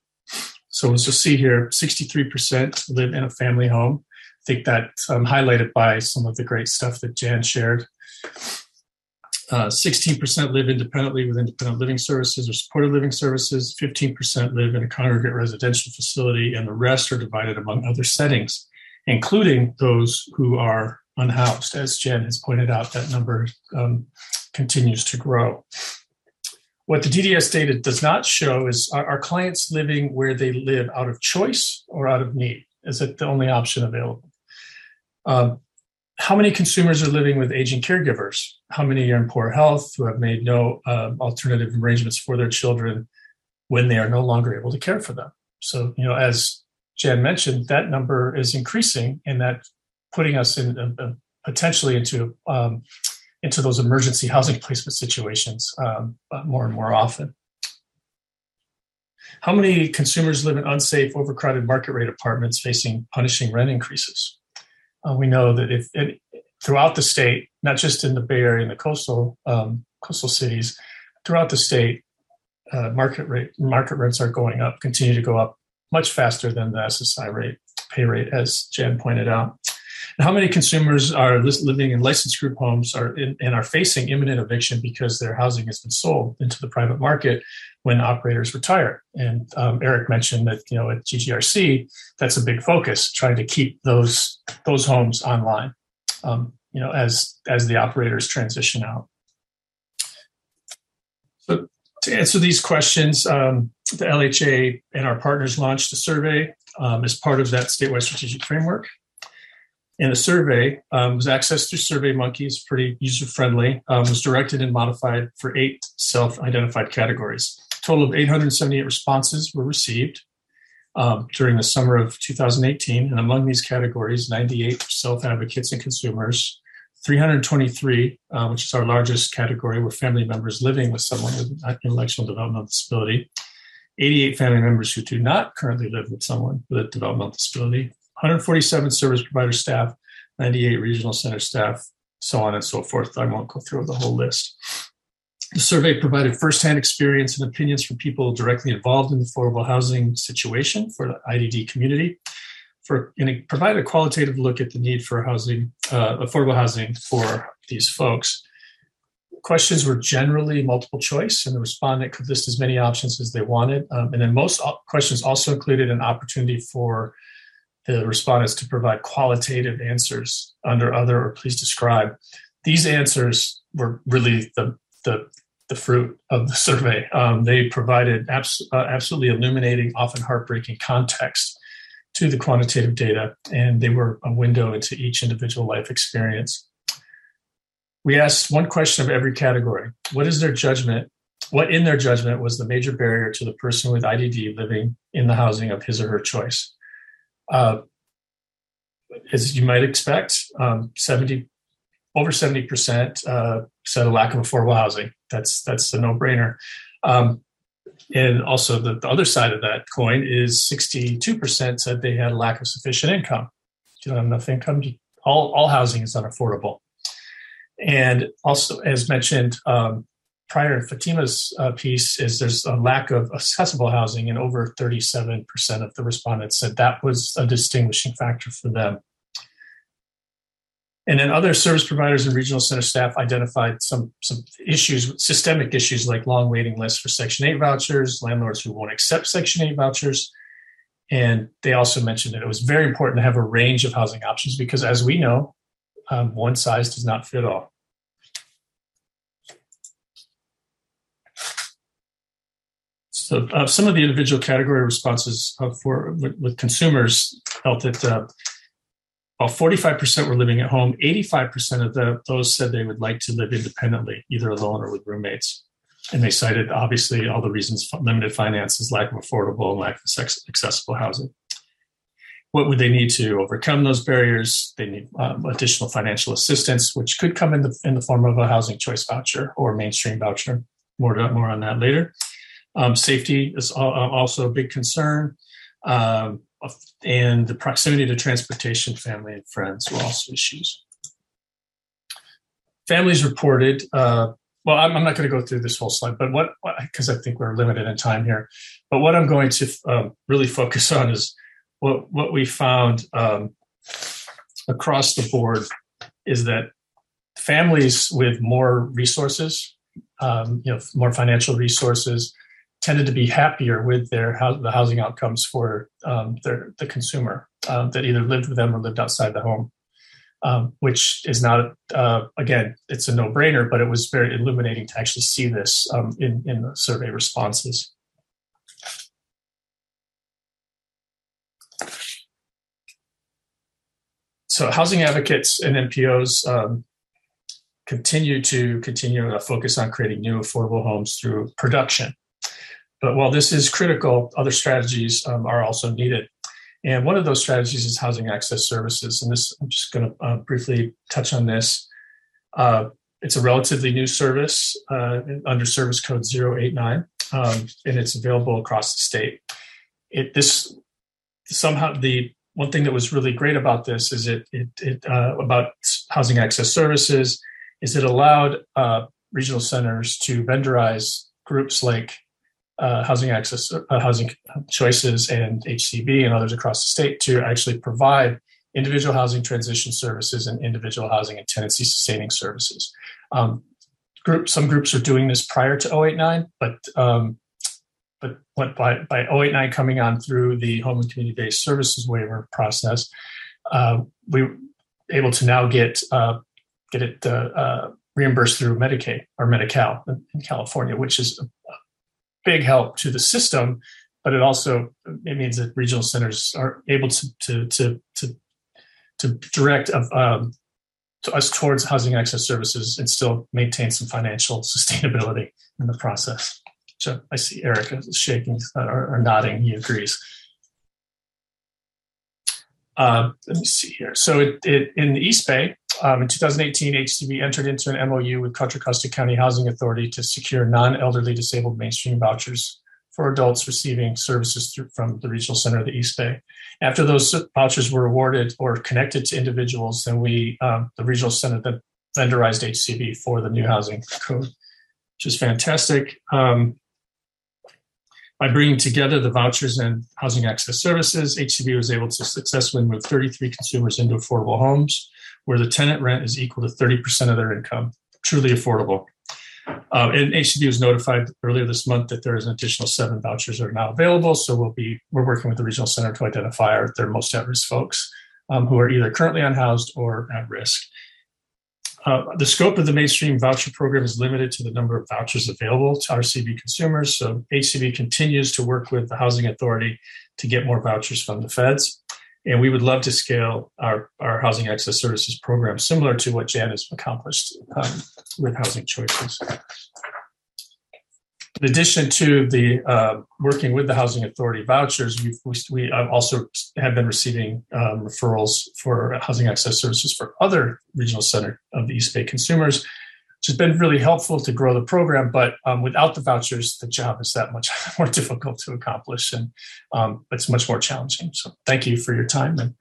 So as you'll see here, 63% live in a family home. I think that's um, highlighted by some of the great stuff that Jan shared. Uh, 16% live independently with independent living services or supported living services. 15% live in a congregate residential facility, and the rest are divided among other settings including those who are unhoused. As Jan has pointed out, that number um, continues to grow. What the DDS data does not show is are, are, clients living where they live out of choice or out of need? Is it the only option available? Um, how many consumers are living with aging caregivers? How many are in poor health who have made no uh, alternative arrangements for their children when they are no longer able to care for them? So, you know, as Jan mentioned, that number is increasing, and that putting us in uh, potentially into um, into those emergency housing placement situations um, uh, more and more often. How many consumers live in unsafe, overcrowded market rate apartments facing punishing rent increases? Uh, we know that if it, throughout the state, not just in the Bay Area and the coastal um, coastal cities, throughout the state, uh, market rate market rents are going up, continue to go up much faster than the SSI rate, pay rate, as Jan pointed out. And how many consumers are living in licensed group homes are in, and are facing imminent eviction because their housing has been sold into the private market when operators retire? And um, Eric mentioned that you know at GGRC that's a big focus, trying to keep those those homes online. Um, you know, as as the operators transition out. So to answer these questions, um, the LHA and our partners launched a survey um, as part of that statewide strategic framework. And the survey um, was accessed through SurveyMonkey, it's pretty user friendly, um, was directed and modified for eight self identified categories. A total of 878 responses were received um, during the summer of 2018. And among these categories, 98 self advocates and consumers, 323, uh, which is our largest category, were family members living with someone with intellectual developmental disability. 88 family members who do not currently live with someone with a developmental disability. 147 service provider staff, 98 regional center staff, so on and so forth. I won't go through the whole list. The survey provided firsthand experience and opinions from people directly involved in the affordable housing situation for the IDD community for and it provided a qualitative look at the need for housing, uh, affordable housing for these folks. Questions were generally multiple choice, and the respondent could list as many options as they wanted. Um, and then most questions also included an opportunity for the respondents to provide qualitative answers under other or please describe. These answers were really the the the fruit of the survey. Um, they provided abs- uh, absolutely illuminating, often heartbreaking context to the quantitative data, and they were a window into each individual life experience. We asked one question of every category What is their judgment? What in their judgment was the major barrier to the person with IDD living in the housing of his or her choice? Uh, as you might expect, um, 70 over 70% uh, said a lack of affordable housing. That's that's a no-brainer. Um, and also the, the, other side of that coin is 62% said they had a lack of sufficient income. You don't have enough income, all, all housing is unaffordable. And also, as mentioned um, prior Fatima's uh, piece, is there's a lack of accessible housing, and over 37% of the respondents said that was a distinguishing factor for them. And then other service providers and regional center staff identified some, some issues, systemic issues like long waiting lists for Section 8 vouchers, landlords who won't accept Section 8 vouchers. And they also mentioned that it was very important to have a range of housing options because, as we know, um, one size does not fit all. So, uh, some of the individual category responses uh, for with, with, consumers felt that uh, while 45% were living at home, 85% of the, those said they would like to live independently, either alone or with roommates. And they cited obviously all the reasons limited finances, lack of affordable and lack of accessible housing. What would they need to overcome those barriers? They need um, additional financial assistance, which could come in the, in the form of a housing choice voucher or mainstream voucher. More, more on that later. Um, safety is also a big concern. Um, and the proximity to transportation, family, and friends were also issues. Families reported, uh, well, I'm, I'm not going to go through this whole slide, but what, because I think we're limited in time here, but what I'm going to um, really focus on is what, what we found um, across the board is that families with more resources, um, you know, more financial resources, tended to be happier with their the housing outcomes for um, their, the consumer uh, that either lived with them or lived outside the home, um, which is not uh, again it's a no brainer, but it was very illuminating to actually see this um, in in the survey responses. So housing advocates and NPOs um, continue to continue to focus on creating new affordable homes through production but while this is critical, other strategies um, are also needed. And one of those strategies is housing access services. And this, I'm just going to uh, briefly touch on this. Uh, it's a relatively new service uh, under service code 089, um, and it's available across the state. It this somehow the one thing that was really great about this is it, it, it uh, about housing access services is it allowed uh, regional centers to vendorize groups like uh, housing access, uh, housing choices, and HCB and others across the state to actually provide individual housing transition services and individual housing and tenancy sustaining services. Um, group, some groups are doing this prior to 089, but um, but what, by, by 089 coming on through the home and community based services waiver process, uh, we were able to now get uh, get it uh, uh, reimbursed through Medicaid or Medi-Cal in California, which is big help to the system, but it also it means that regional centers are able to to to to, to direct um, to us towards housing access services and still maintain some financial sustainability in the process. So I see Erica shaking uh, or, or nodding. He agrees. Uh, let me see here. So it, it, in the East Bay, um, in 2018, HCB entered into an MOU with Contra Costa County Housing Authority to secure non-elderly disabled mainstream vouchers for adults receiving services through, from the regional center of the East Bay. After those vouchers were awarded or connected to individuals, then we, um, the regional center, then vendorized HCB for the new housing code, which is fantastic. Um, by bringing together the vouchers and housing access services, HCB was able to successfully move 33 consumers into affordable homes where the tenant rent is equal to 30% of their income. Truly affordable. Uh, and HCB was notified earlier this month that there is an additional seven vouchers that are now available. So we'll be we're working with the regional center to identify our, their most at-risk folks um, who are either currently unhoused or at risk. Uh, the scope of the mainstream voucher program is limited to the number of vouchers available to RCB consumers. So HCB continues to work with the Housing Authority to get more vouchers from the feds. And we would love to scale our, our housing access services program similar to what Jan has accomplished um, with housing choices. in addition to the uh, working with the Housing Authority vouchers, we've, we, we also have been receiving um, referrals for housing access services for other regional center of the East Bay consumers, which has been really helpful to grow the program. But um, without the vouchers, the job is that much more difficult to accomplish, and um, it's much more challenging. So, thank you for your time, and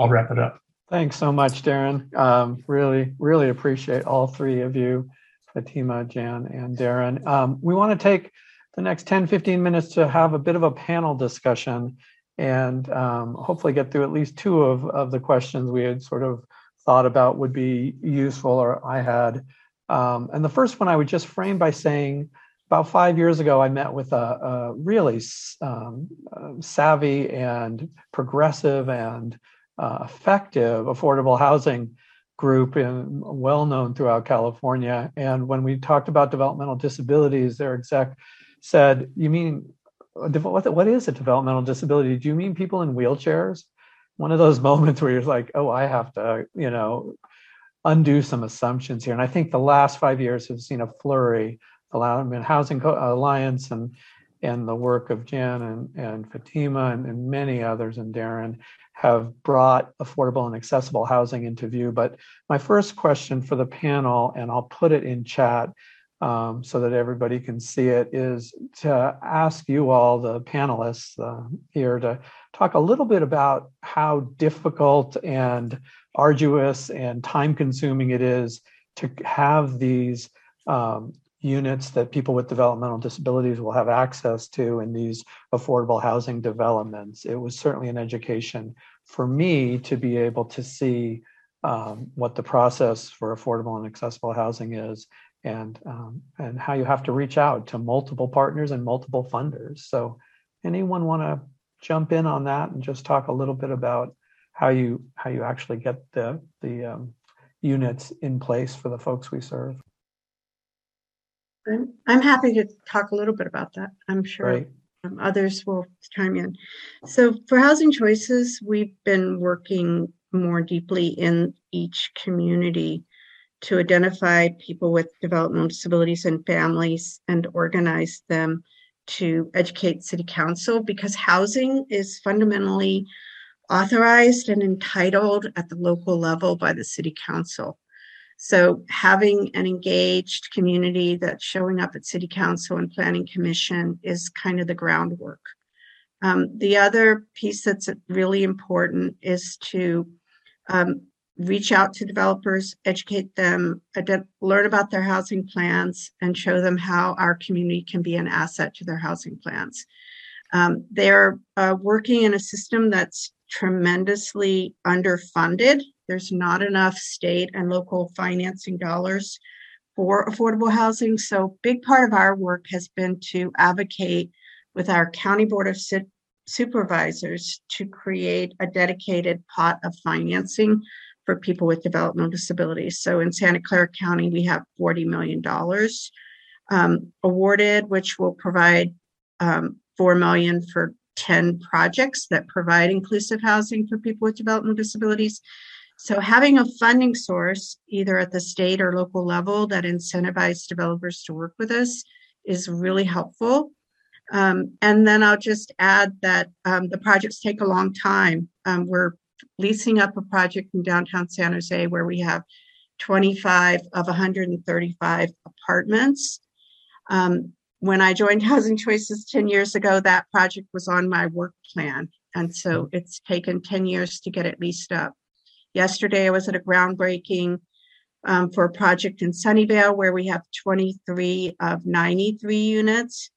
I'll wrap it up. Thanks so much, Darin. Um, really, really appreciate all three of you Fatima, Jan, and Darin. Um, we want to take the next 10, 15 minutes to have a bit of a panel discussion and um, hopefully get through at least two of, of the questions we had sort of thought about would be useful or I had. Um, and the first one I would just frame by saying about five years ago, I met with a, a really um, savvy and progressive and uh, effective affordable housing group and well known throughout California. And when we talked about developmental disabilities, their exec said, "You mean what is a developmental disability? Do you mean people in wheelchairs?" One of those moments where you're like, "Oh, I have to, you know, undo some assumptions here." And I think the last five years have seen a flurry. The Housing Alliance and and the work of Jan and, and Fatima and, and many others and Darin have brought affordable and accessible housing into view. But my first question for the panel, and I'll put it in chat um, so that everybody can see it, is to ask you all, the panelists uh, here, to talk a little bit about how difficult and arduous and time consuming it is to have these um, units that people with developmental disabilities will have access to in these affordable housing developments. It was certainly an education for me to be able to see um, what the process for affordable and accessible housing is and um, and how you have to reach out to multiple partners and multiple funders so anyone want to jump in on that and just talk a little bit about how you how you actually get the the um, units in place for the folks we serve. I'm, I'm happy to talk a little bit about that i'm sure. Um, others will chime in. So, for Housing Choices, we've been working more deeply in each community to identify people with developmental disabilities and families and organize them to educate City Council because housing is fundamentally authorized and entitled at the local level by the City Council. So having an engaged community that's showing up at city council and planning commission is kind of the groundwork. Um, the other piece that's really important is to um, reach out to developers, educate them, ad- learn about their housing plans, and show them how our community can be an asset to their housing plans. Um, they're uh, working in a system that's tremendously underfunded there's not enough state and local financing dollars for affordable housing. So, big part of our work has been to advocate with our county board of supervisors to create a dedicated pot of financing for people with developmental disabilities. So, in Santa Clara County, we have $40 million um, awarded, which will provide um, 4 million for 10 projects that provide inclusive housing for people with developmental disabilities. So having a funding source, either at the state or local level, that incentivizes developers to work with us is really helpful. Um, and then I'll just add that um, the projects take a long time. Um, we're leasing up a project in downtown San Jose where we have 25 of 135 apartments. Um, when I joined Housing Choices 10 years ago, that project was on my work plan. And so it's taken 10 years to get it leased up. Yesterday, I was at a groundbreaking um, for a project in Sunnyvale where we have 23 of 93 units.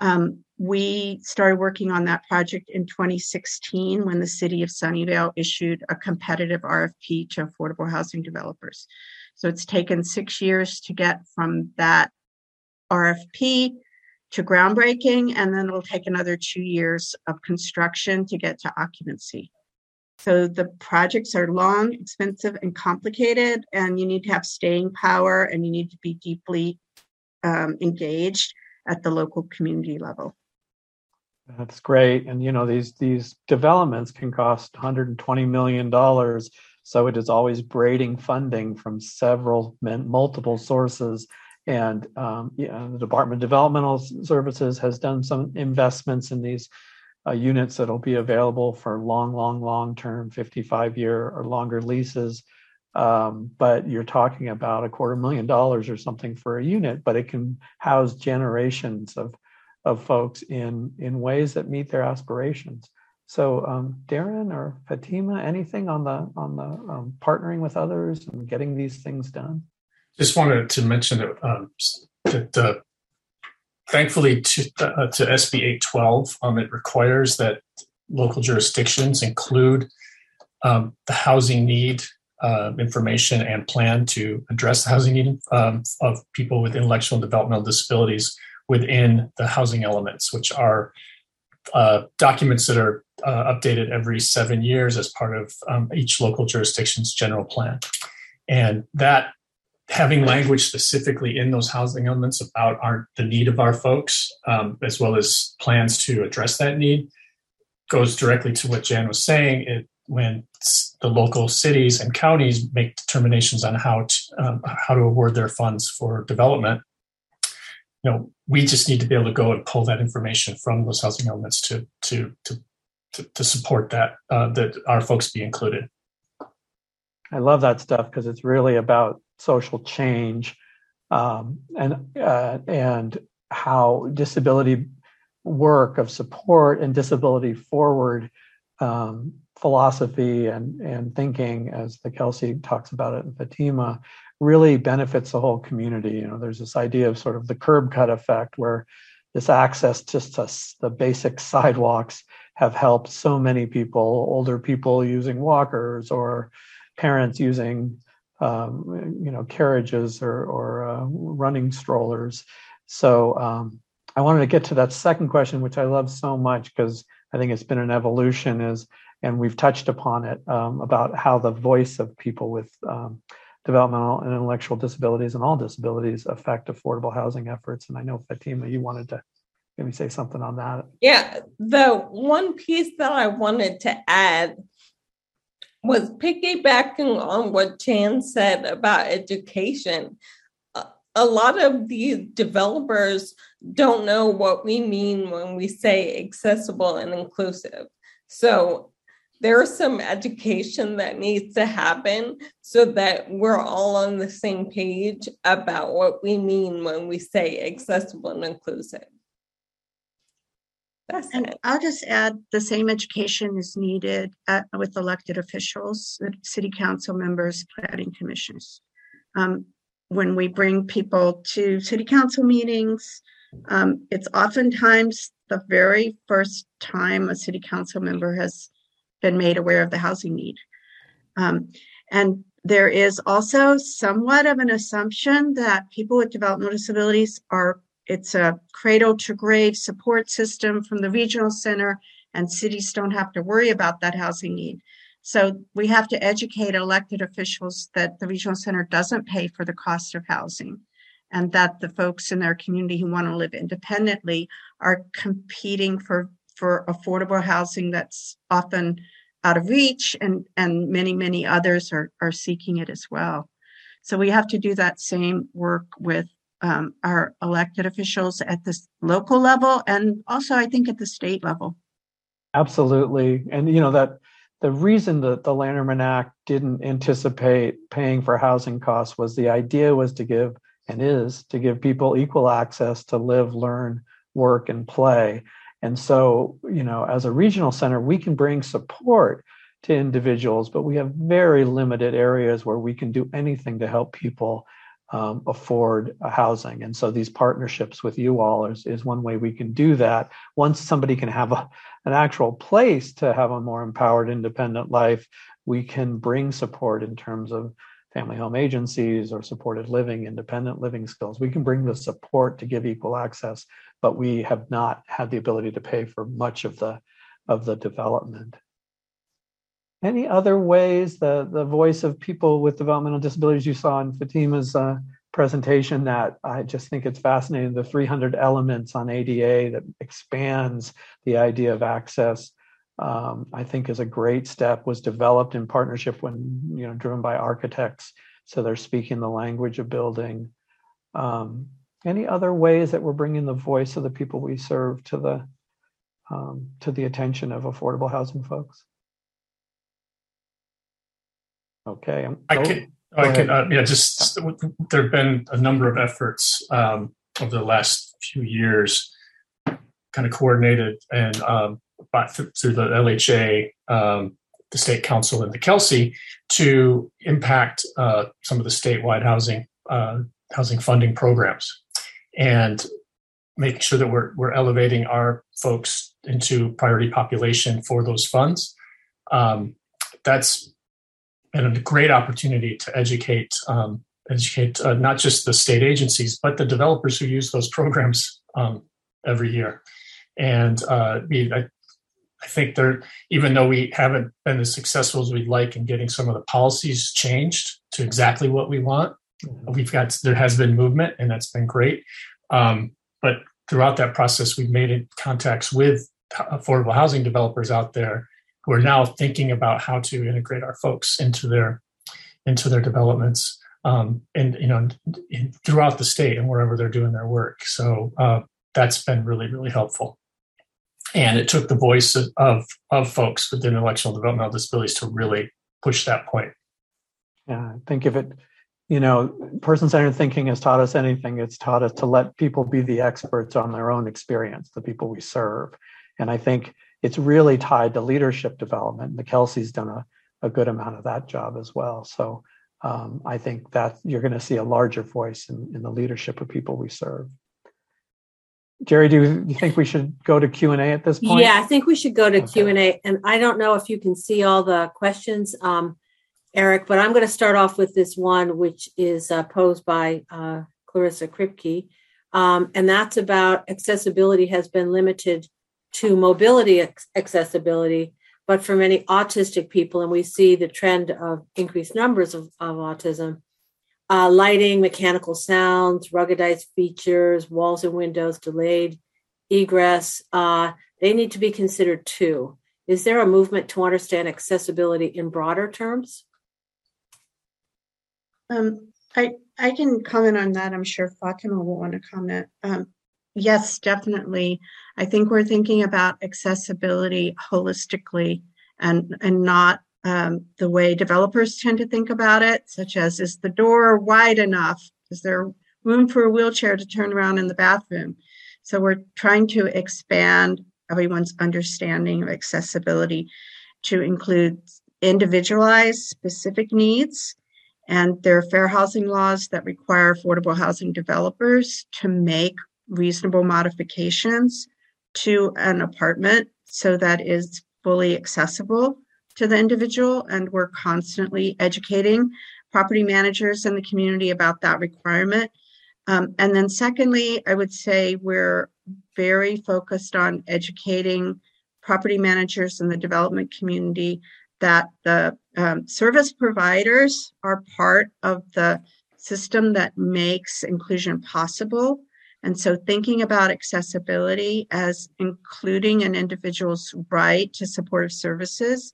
Um, we started working on that project in 2016 when the city of Sunnyvale issued a competitive RFP to affordable housing developers. So it's taken six years to get from that RFP to groundbreaking, and then it'll take another two years of construction to get to occupancy. So the projects are long, expensive, and complicated, and you need to have staying power and you need to be deeply um, engaged at the local community level. That's great. And you know, these these developments can cost 120 million dollars. So it is always braiding funding from several multiple sources and um, the Department of Developmental Services has done some investments in these uh, units that'll be available for long, long, long term, 55 year or longer leases. Um, but you're talking about a quarter million dollars or something for a unit, but it can house generations of of folks in in ways that meet their aspirations. So, um, Darin or Fatima, anything on the on the um, partnering with others and getting these things done? Just wanted to mention that, um, that uh, thankfully to, uh, to SB 812, um, it requires that local jurisdictions include um, the housing need uh, information and plan to address the housing need um, of people with intellectual and developmental disabilities within the housing elements, which are uh, documents that are uh, updated every seven years as part of um, each local jurisdiction's general plan. And that having language specifically in those housing elements about our, the need of our folks, um, as well as plans to address that need, goes directly to what Jan was saying. It, when the local cities and counties make determinations on how to um, how to award their funds for development, you know, we just need to be able to go and pull that information from those housing elements to to to to, support that uh, that our folks be included. I love that stuff because it's really about social change um, and uh, and how disability work of support and disability forward um, philosophy and and thinking, as the Kelsey talks about it in Fatima, really benefits the whole community. You know, there's this idea of sort of the curb cut effect where this access to the basic sidewalks have helped so many people, older people using walkers or parents using um, you know carriages or, or uh, running strollers. So um, I wanted to get to that second question, which I love so much because I think it's been an evolution. Is and we've touched upon it um, about how the voice of people with um, developmental and intellectual disabilities and all disabilities affect affordable housing efforts. And I know Fatima, you wanted to maybe say something on that. Yeah, the one piece that I wanted to add was piggybacking on what Jan said about education. A lot of these developers don't know what we mean when we say accessible and inclusive. So there's some education that needs to happen so that we're all on the same page about what we mean when we say accessible and inclusive. That's and it. I'll just add the same education is needed at, with elected officials, city council members, planning commissioners. Um, when we bring people to city council meetings, um, it's oftentimes the very first time a city council member has been made aware of the housing need. Um, and there is also somewhat of an assumption that people with developmental disabilities are it's a cradle to grave support system from the regional center, and cities don't have to worry about that housing need. So we have to educate elected officials that the regional center doesn't pay for the cost of housing and that the folks in their community who want to live independently are competing for, for affordable housing that's often out of reach and, and many, many others are, are seeking it as well. So we have to do that same work with um, our elected officials at the local level and also I think at the state level. Absolutely. And you know that the reason that the Lanterman Act didn't anticipate paying for housing costs was the idea was to give and is to give people equal access to live, learn, work, and play. And so, you know, as a regional center, we can bring support to individuals, but we have very limited areas where we can do anything to help people um, afford housing. And so these partnerships with you all is, is one way we can do that. Once somebody can have a, an actual place to have a more empowered, independent life, we can bring support in terms of family home agencies or supported living, independent living skills. We can bring the support to give equal access, but we have not had the ability to pay for much of the of the development. Any other ways the, the voice of people with developmental disabilities you saw in Fatima's uh, presentation that I just think it's fascinating, the 300 elements on ADA that expands the idea of access, um, I think is a great step, was developed in partnership when, you know, driven by architects. So they're speaking the language of building. Um, any other ways that we're bringing the voice of the people we serve to the um, to the attention of affordable housing folks? Okay, I'm, I can, Go I can, uh, yeah, just there have been a number of efforts um, over the last few years, kind of coordinated and um, by, through the LHA, um, the state council, and the Kelsey to impact uh, some of the statewide housing uh, housing funding programs, and making sure that we're we're elevating our folks into priority population for those funds. Um, that's been a great opportunity to educate um, educate uh, not just the state agencies but the developers who use those programs um, every year. And uh, we, I, I think there, even though we haven't been as successful as we'd like in getting some of the policies changed to exactly what we want, we've got there has been movement, and that's been great. Um, but throughout that process, we've made contacts with affordable housing developers out there who are now thinking about how to integrate our folks into their into their developments um, and you know in, throughout the state and wherever they're doing their work. So uh, that's been really really helpful. And it took the voice of, of, of folks with intellectual developmental disabilities to really push that point. Yeah, I think if it, you know, person centered thinking has taught us anything, it's taught us to let people be the experts on their own experience, the people we serve. And I think it's really tied to leadership development. The Kelsey's done a, a good amount of that job as well. So um, I think that you're going to see a larger voice in, in the leadership of people we serve. Jerry, do you think we should go to Q and A at this point? Yeah, I think we should go to Okay. Q and A. And I don't know if you can see all the questions, um, Eric, but I'm going to start off with this one, which is uh, posed by uh, Clarissa Kripke, um, and that's about accessibility has been limited to mobility accessibility, but for many autistic people, and we see the trend of increased numbers of, of autism. Uh, lighting, mechanical sounds, ruggedized features, walls and windows, delayed egress, uh, they need to be considered too. Is there a movement to understand accessibility in broader terms? Um, I, I can comment on that. I'm sure Fatima will want to comment. Um, yes, definitely. I think we're thinking about accessibility holistically and, and not um, the way developers tend to think about it, such as is the door wide enough? Is there room for a wheelchair to turn around in the bathroom? So we're trying to expand everyone's understanding of accessibility to include individualized specific needs. And there are fair housing laws that require affordable housing developers to make reasonable modifications to an apartment so that is fully accessible to the individual. And we're constantly educating property managers in the community about that requirement. Um, and then, secondly, I would say we're very focused on educating property managers in the development community that the um, service providers are part of the system that makes inclusion possible. And so, thinking about accessibility as including an individual's right to supportive services,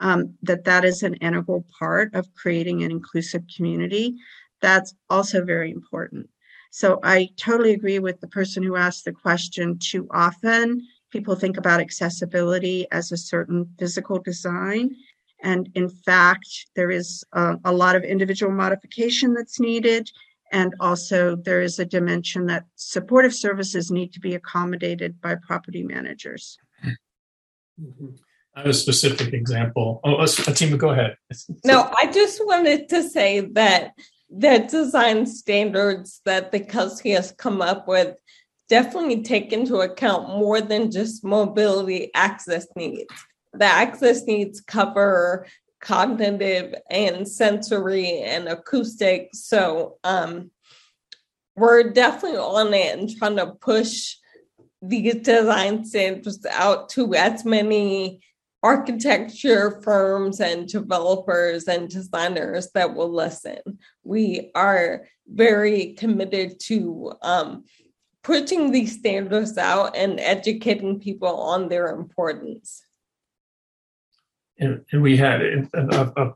um, that that is an integral part of creating an inclusive community. That's also very important. So, I totally agree with the person who asked the question. Too often, people think about accessibility as a certain physical design. And in fact, there is a, a lot of individual modification that's needed. And also, there is a dimension that supportive services need to be accommodated by property managers. Mm-hmm. I have a specific example. Oh, uh, Fatima, go ahead. No, I just wanted to say that the design standards that the Kelsey has come up with definitely take into account more than just mobility access needs. The access needs cover cognitive and sensory and acoustic. So um, we're definitely on it and trying to push these design standards out to as many architecture firms and developers and designers that will listen. We are very committed to um, putting these standards out and educating people on their importance. And, and we had a, a,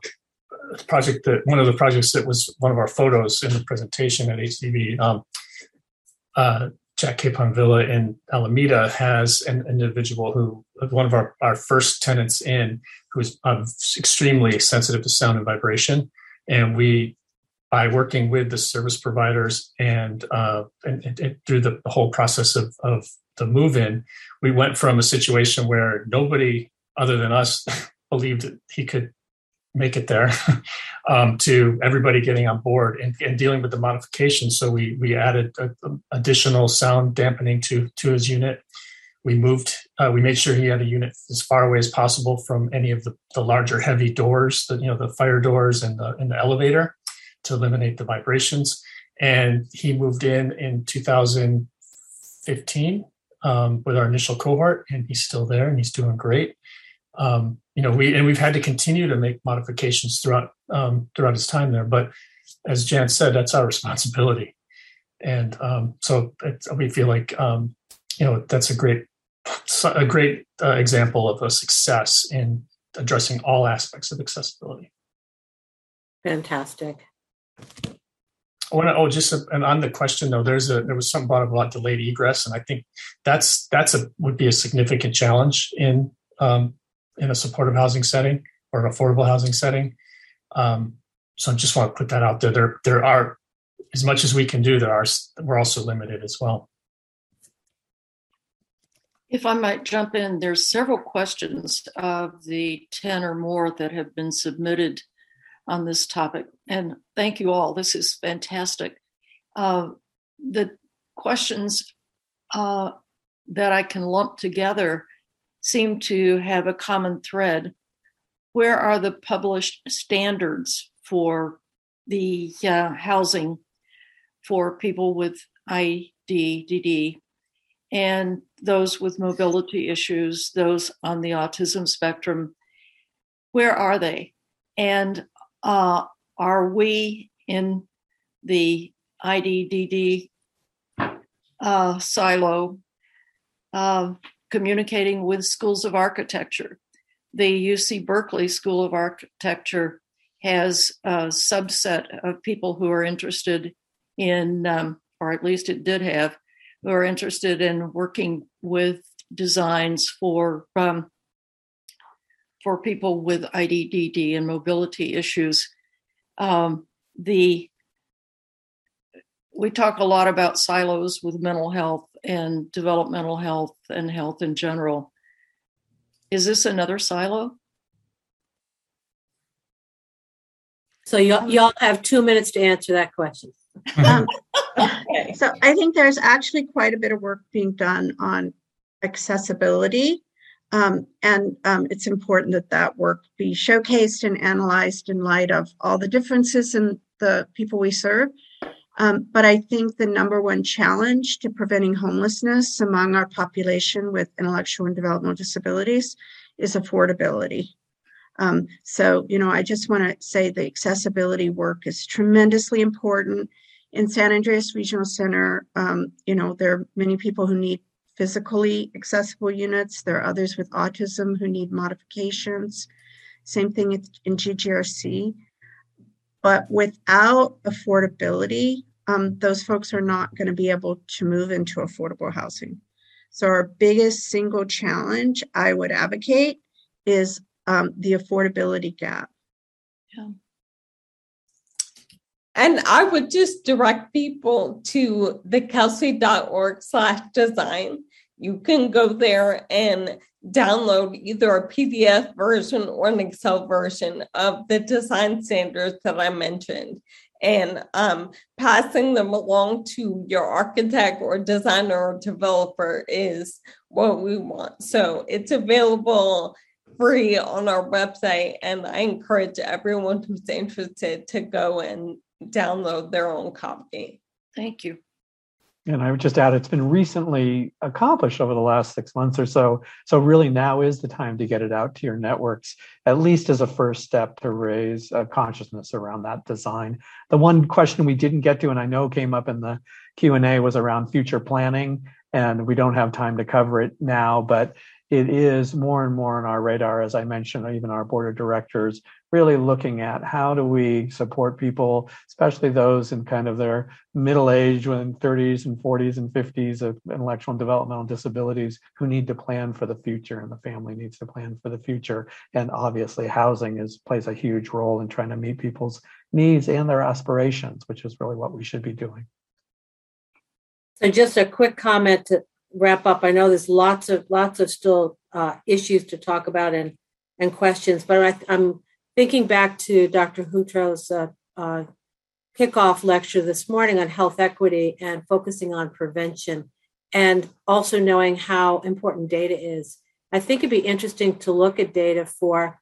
project that one of the projects that was one of our photos in the presentation at HDB. Um, uh, Jack Capon Villa in Alameda has an individual who, one of our, our first tenants in, who's um, extremely sensitive to sound and vibration. And we, by working with the service providers and, uh, and, and through the, the, whole process of, of the move in, we went from a situation where nobody other than us believed that he could make it there um, to everybody getting on board and, and, dealing with the modifications. So we we added a, a additional sound dampening to to his unit. We moved. Uh, we made sure he had a unit as far away as possible from any of the, the larger heavy doors, the you know the fire doors and the and the elevator, to eliminate the vibrations. And he moved in in 2015 um, with our initial cohort, and he's still there and he's doing great um, you know, we and we've had to continue to make modifications throughout um, throughout his time there. But as Jan said, that's our responsibility, and um, so we feel like um, you know that's a great a great uh, example of a success in addressing all aspects of accessibility. Fantastic. I want to, oh, just a, and on the question though, there's a there was something brought up about delayed egress, and I think that's that's a would be a significant challenge in um, in a supportive housing setting or an affordable housing setting. Um, so I just want to put that out there. There, there are as much as we can do. There are we're also limited as well. If I might jump in, there's several questions of the 10 or more that have been submitted on this topic. And thank you all. This is fantastic. Uh, the questions uh, that I can lump together seem to have a common thread. Where are the published standards for the uh, housing for people with IDDD and those with mobility issues, those on the autism spectrum? Where are they? And uh, are we in the IDDD uh, silo uh, communicating with schools of architecture. The UC Berkeley School of Architecture has a subset of people who are interested in, um, or at least it did have, who are interested in working with designs for um, for people with IDDD and mobility issues. Um, the we talk a lot about silos with mental health and developmental health and health in general. Is this another silo? So y'all, y'all have two minutes to answer that question. Um, okay. So I think there's actually quite a bit of work being done on accessibility. Um, and um, it's important that that work be showcased and analyzed in light of all the differences in the people we serve. Um, but I think the number one challenge to preventing homelessness among our population with intellectual and developmental disabilities is affordability. Um, so, you know, I just want to say the accessibility work is tremendously important. In San Andreas Regional Center, um, you know, there are many people who need physically accessible units. There are others with autism who need modifications. Same thing in GGRC. But without affordability, um, those folks are not going to be able to move into affordable housing. So, our biggest single challenge I would advocate is um, the affordability gap. Yeah. And I would just direct people to the kelsey.org slash design. You can go there and download either a PDF version or an Excel version of the design standards that I mentioned. And um, passing them along to your architect or designer or developer is what we want. So it's available free on our website. And I encourage everyone who's interested to go and download their own copy. Thank you. And I would just add, it's been recently accomplished over the last six months or so. So, really, now is the time to get it out to your networks, at least as a first step to raise a consciousness around that design. The one question we didn't get to, and I know came up in the Q and A, was around future planning, and we don't have time to cover it now. But it is more and more on our radar, as I mentioned, even our board of directors, really looking at how do we support people, especially those in kind of their middle age, when 30s and 40s and 50s of intellectual and developmental disabilities, who need to plan for the future, and the family needs to plan for the future. And obviously, housing is plays a huge role in trying to meet people's needs and their aspirations, which is really what we should be doing. So, just a quick comment to wrap up. I know there's lots of lots of still uh, issues to talk about and and questions, but I, am thinking back to Dr. Hutro's uh, uh, kickoff lecture this morning on health equity and focusing on prevention, and also knowing how important data is. I think it'd be interesting to look at data for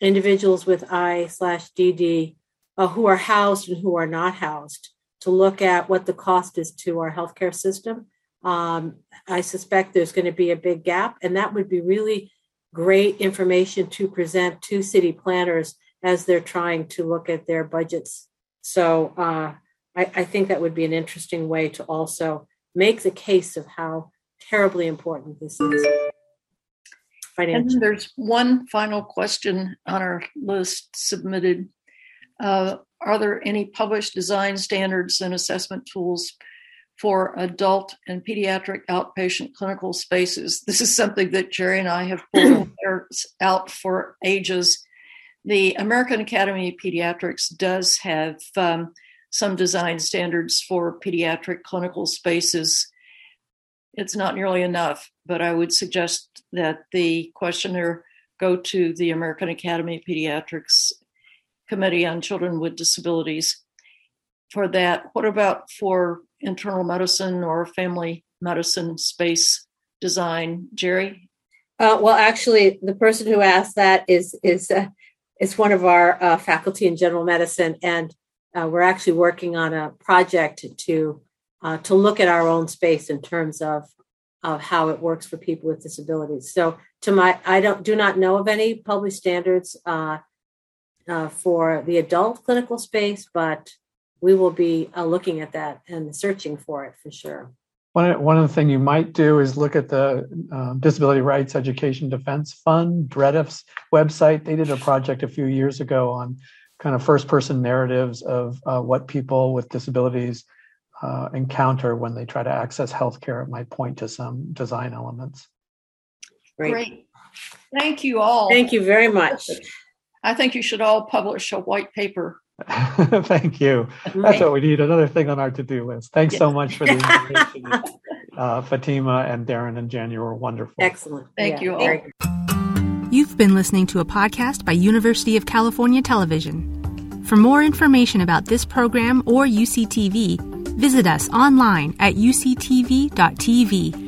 individuals with I slash DD uh, who are housed and who are not housed to look at what the cost is to our healthcare system. Um, I suspect there's going to be a big gap, and that would be really great information to present to city planners as they're trying to look at their budgets. So uh, I, I think that would be an interesting way to also make the case of how terribly important this is. And there's one final question on our list submitted. Uh, are there any published design standards and assessment tools for adult and pediatric outpatient clinical spaces? This is something that Jerry and I have pulled out for ages. The American Academy of Pediatrics does have um, some design standards for pediatric clinical spaces. It's not nearly enough, but I would suggest that the questioner go to the American Academy of Pediatrics Committee on Children with Disabilities for that. What about for internal medicine or family medicine space design, Jerry? Uh, well, actually, the person who asked that is is uh, is one of our uh, faculty in general medicine, and uh, we're actually working on a project to uh, to look at our own space in terms of of how it works for people with disabilities. So, to my, I don't do not know of any published standards uh, uh, for the adult clinical space, but we will be uh, looking at that and searching for it for sure. One, one of the things you might do is look at the um, Disability Rights Education Defense Fund, DREDF's website. They did a project a few years ago on kind of first person narratives of uh, what people with disabilities uh, encounter when they try to access healthcare. It might point to some design elements. Great. Great. Thank you all. Thank you very much. I think you should all publish a white paper. Thank you. That's what we need. Another thing on our to-do list. Thanks yes. so much for the invitation. uh, Fatima and Darin and Janya were wonderful. Excellent. Thank yeah, you all. You've been listening to a podcast by University of California Television. For more information about this program or UCTV, visit us online at uctv.tv